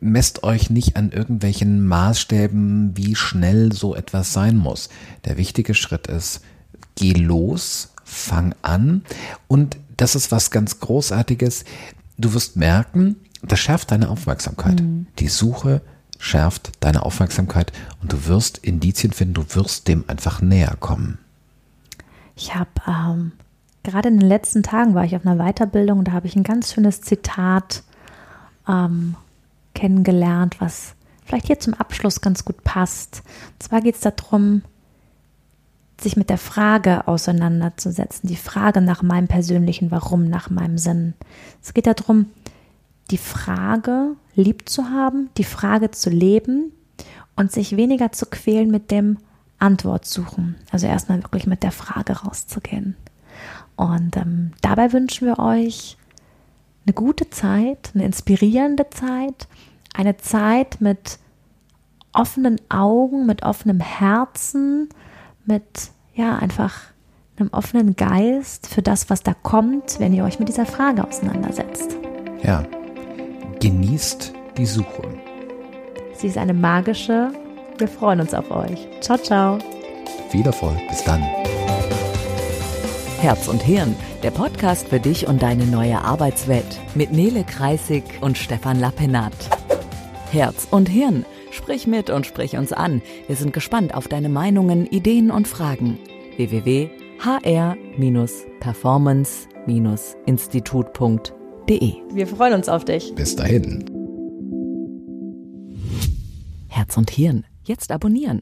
messt euch nicht an irgendwelchen Maßstäben, wie schnell so etwas sein muss. Der wichtige Schritt ist, geh los, fang an. Und das ist was ganz Großartiges. Du wirst merken, das schärft deine Aufmerksamkeit. Mhm. Die Suche schärft deine Aufmerksamkeit und du wirst Indizien finden, du wirst dem einfach näher kommen. Ich habe ähm, gerade in den letzten Tagen war ich auf einer Weiterbildung und da habe ich ein ganz schönes Zitat ähm, kennengelernt, was vielleicht hier zum Abschluss ganz gut passt. Und zwar geht es darum, sich mit der Frage auseinanderzusetzen, die Frage nach meinem persönlichen Warum, nach meinem Sinn. Es geht darum, die Frage lieb zu haben, die Frage zu leben und sich weniger zu quälen mit dem Antwort suchen. Also erstmal wirklich mit der Frage rauszugehen. Und ähm, dabei wünschen wir euch eine gute Zeit, eine inspirierende Zeit, eine Zeit mit offenen Augen, mit offenem Herzen, mit ja einfach einem offenen Geist für das, was da kommt, wenn ihr euch mit dieser Frage auseinandersetzt. Ja, Genießt die Suche. Sie ist eine magische. Wir freuen uns auf euch. Ciao, ciao. Viel Erfolg. Bis dann. Herz und Hirn, der Podcast für dich und deine neue Arbeitswelt mit Nele Kreisig und Stefan Lappenat. Herz und Hirn, sprich mit und sprich uns an. Wir sind gespannt auf deine Meinungen, Ideen und Fragen. www.hr-performance-institut.de wir freuen uns auf dich. Bis dahin. Herz und Hirn, jetzt abonnieren.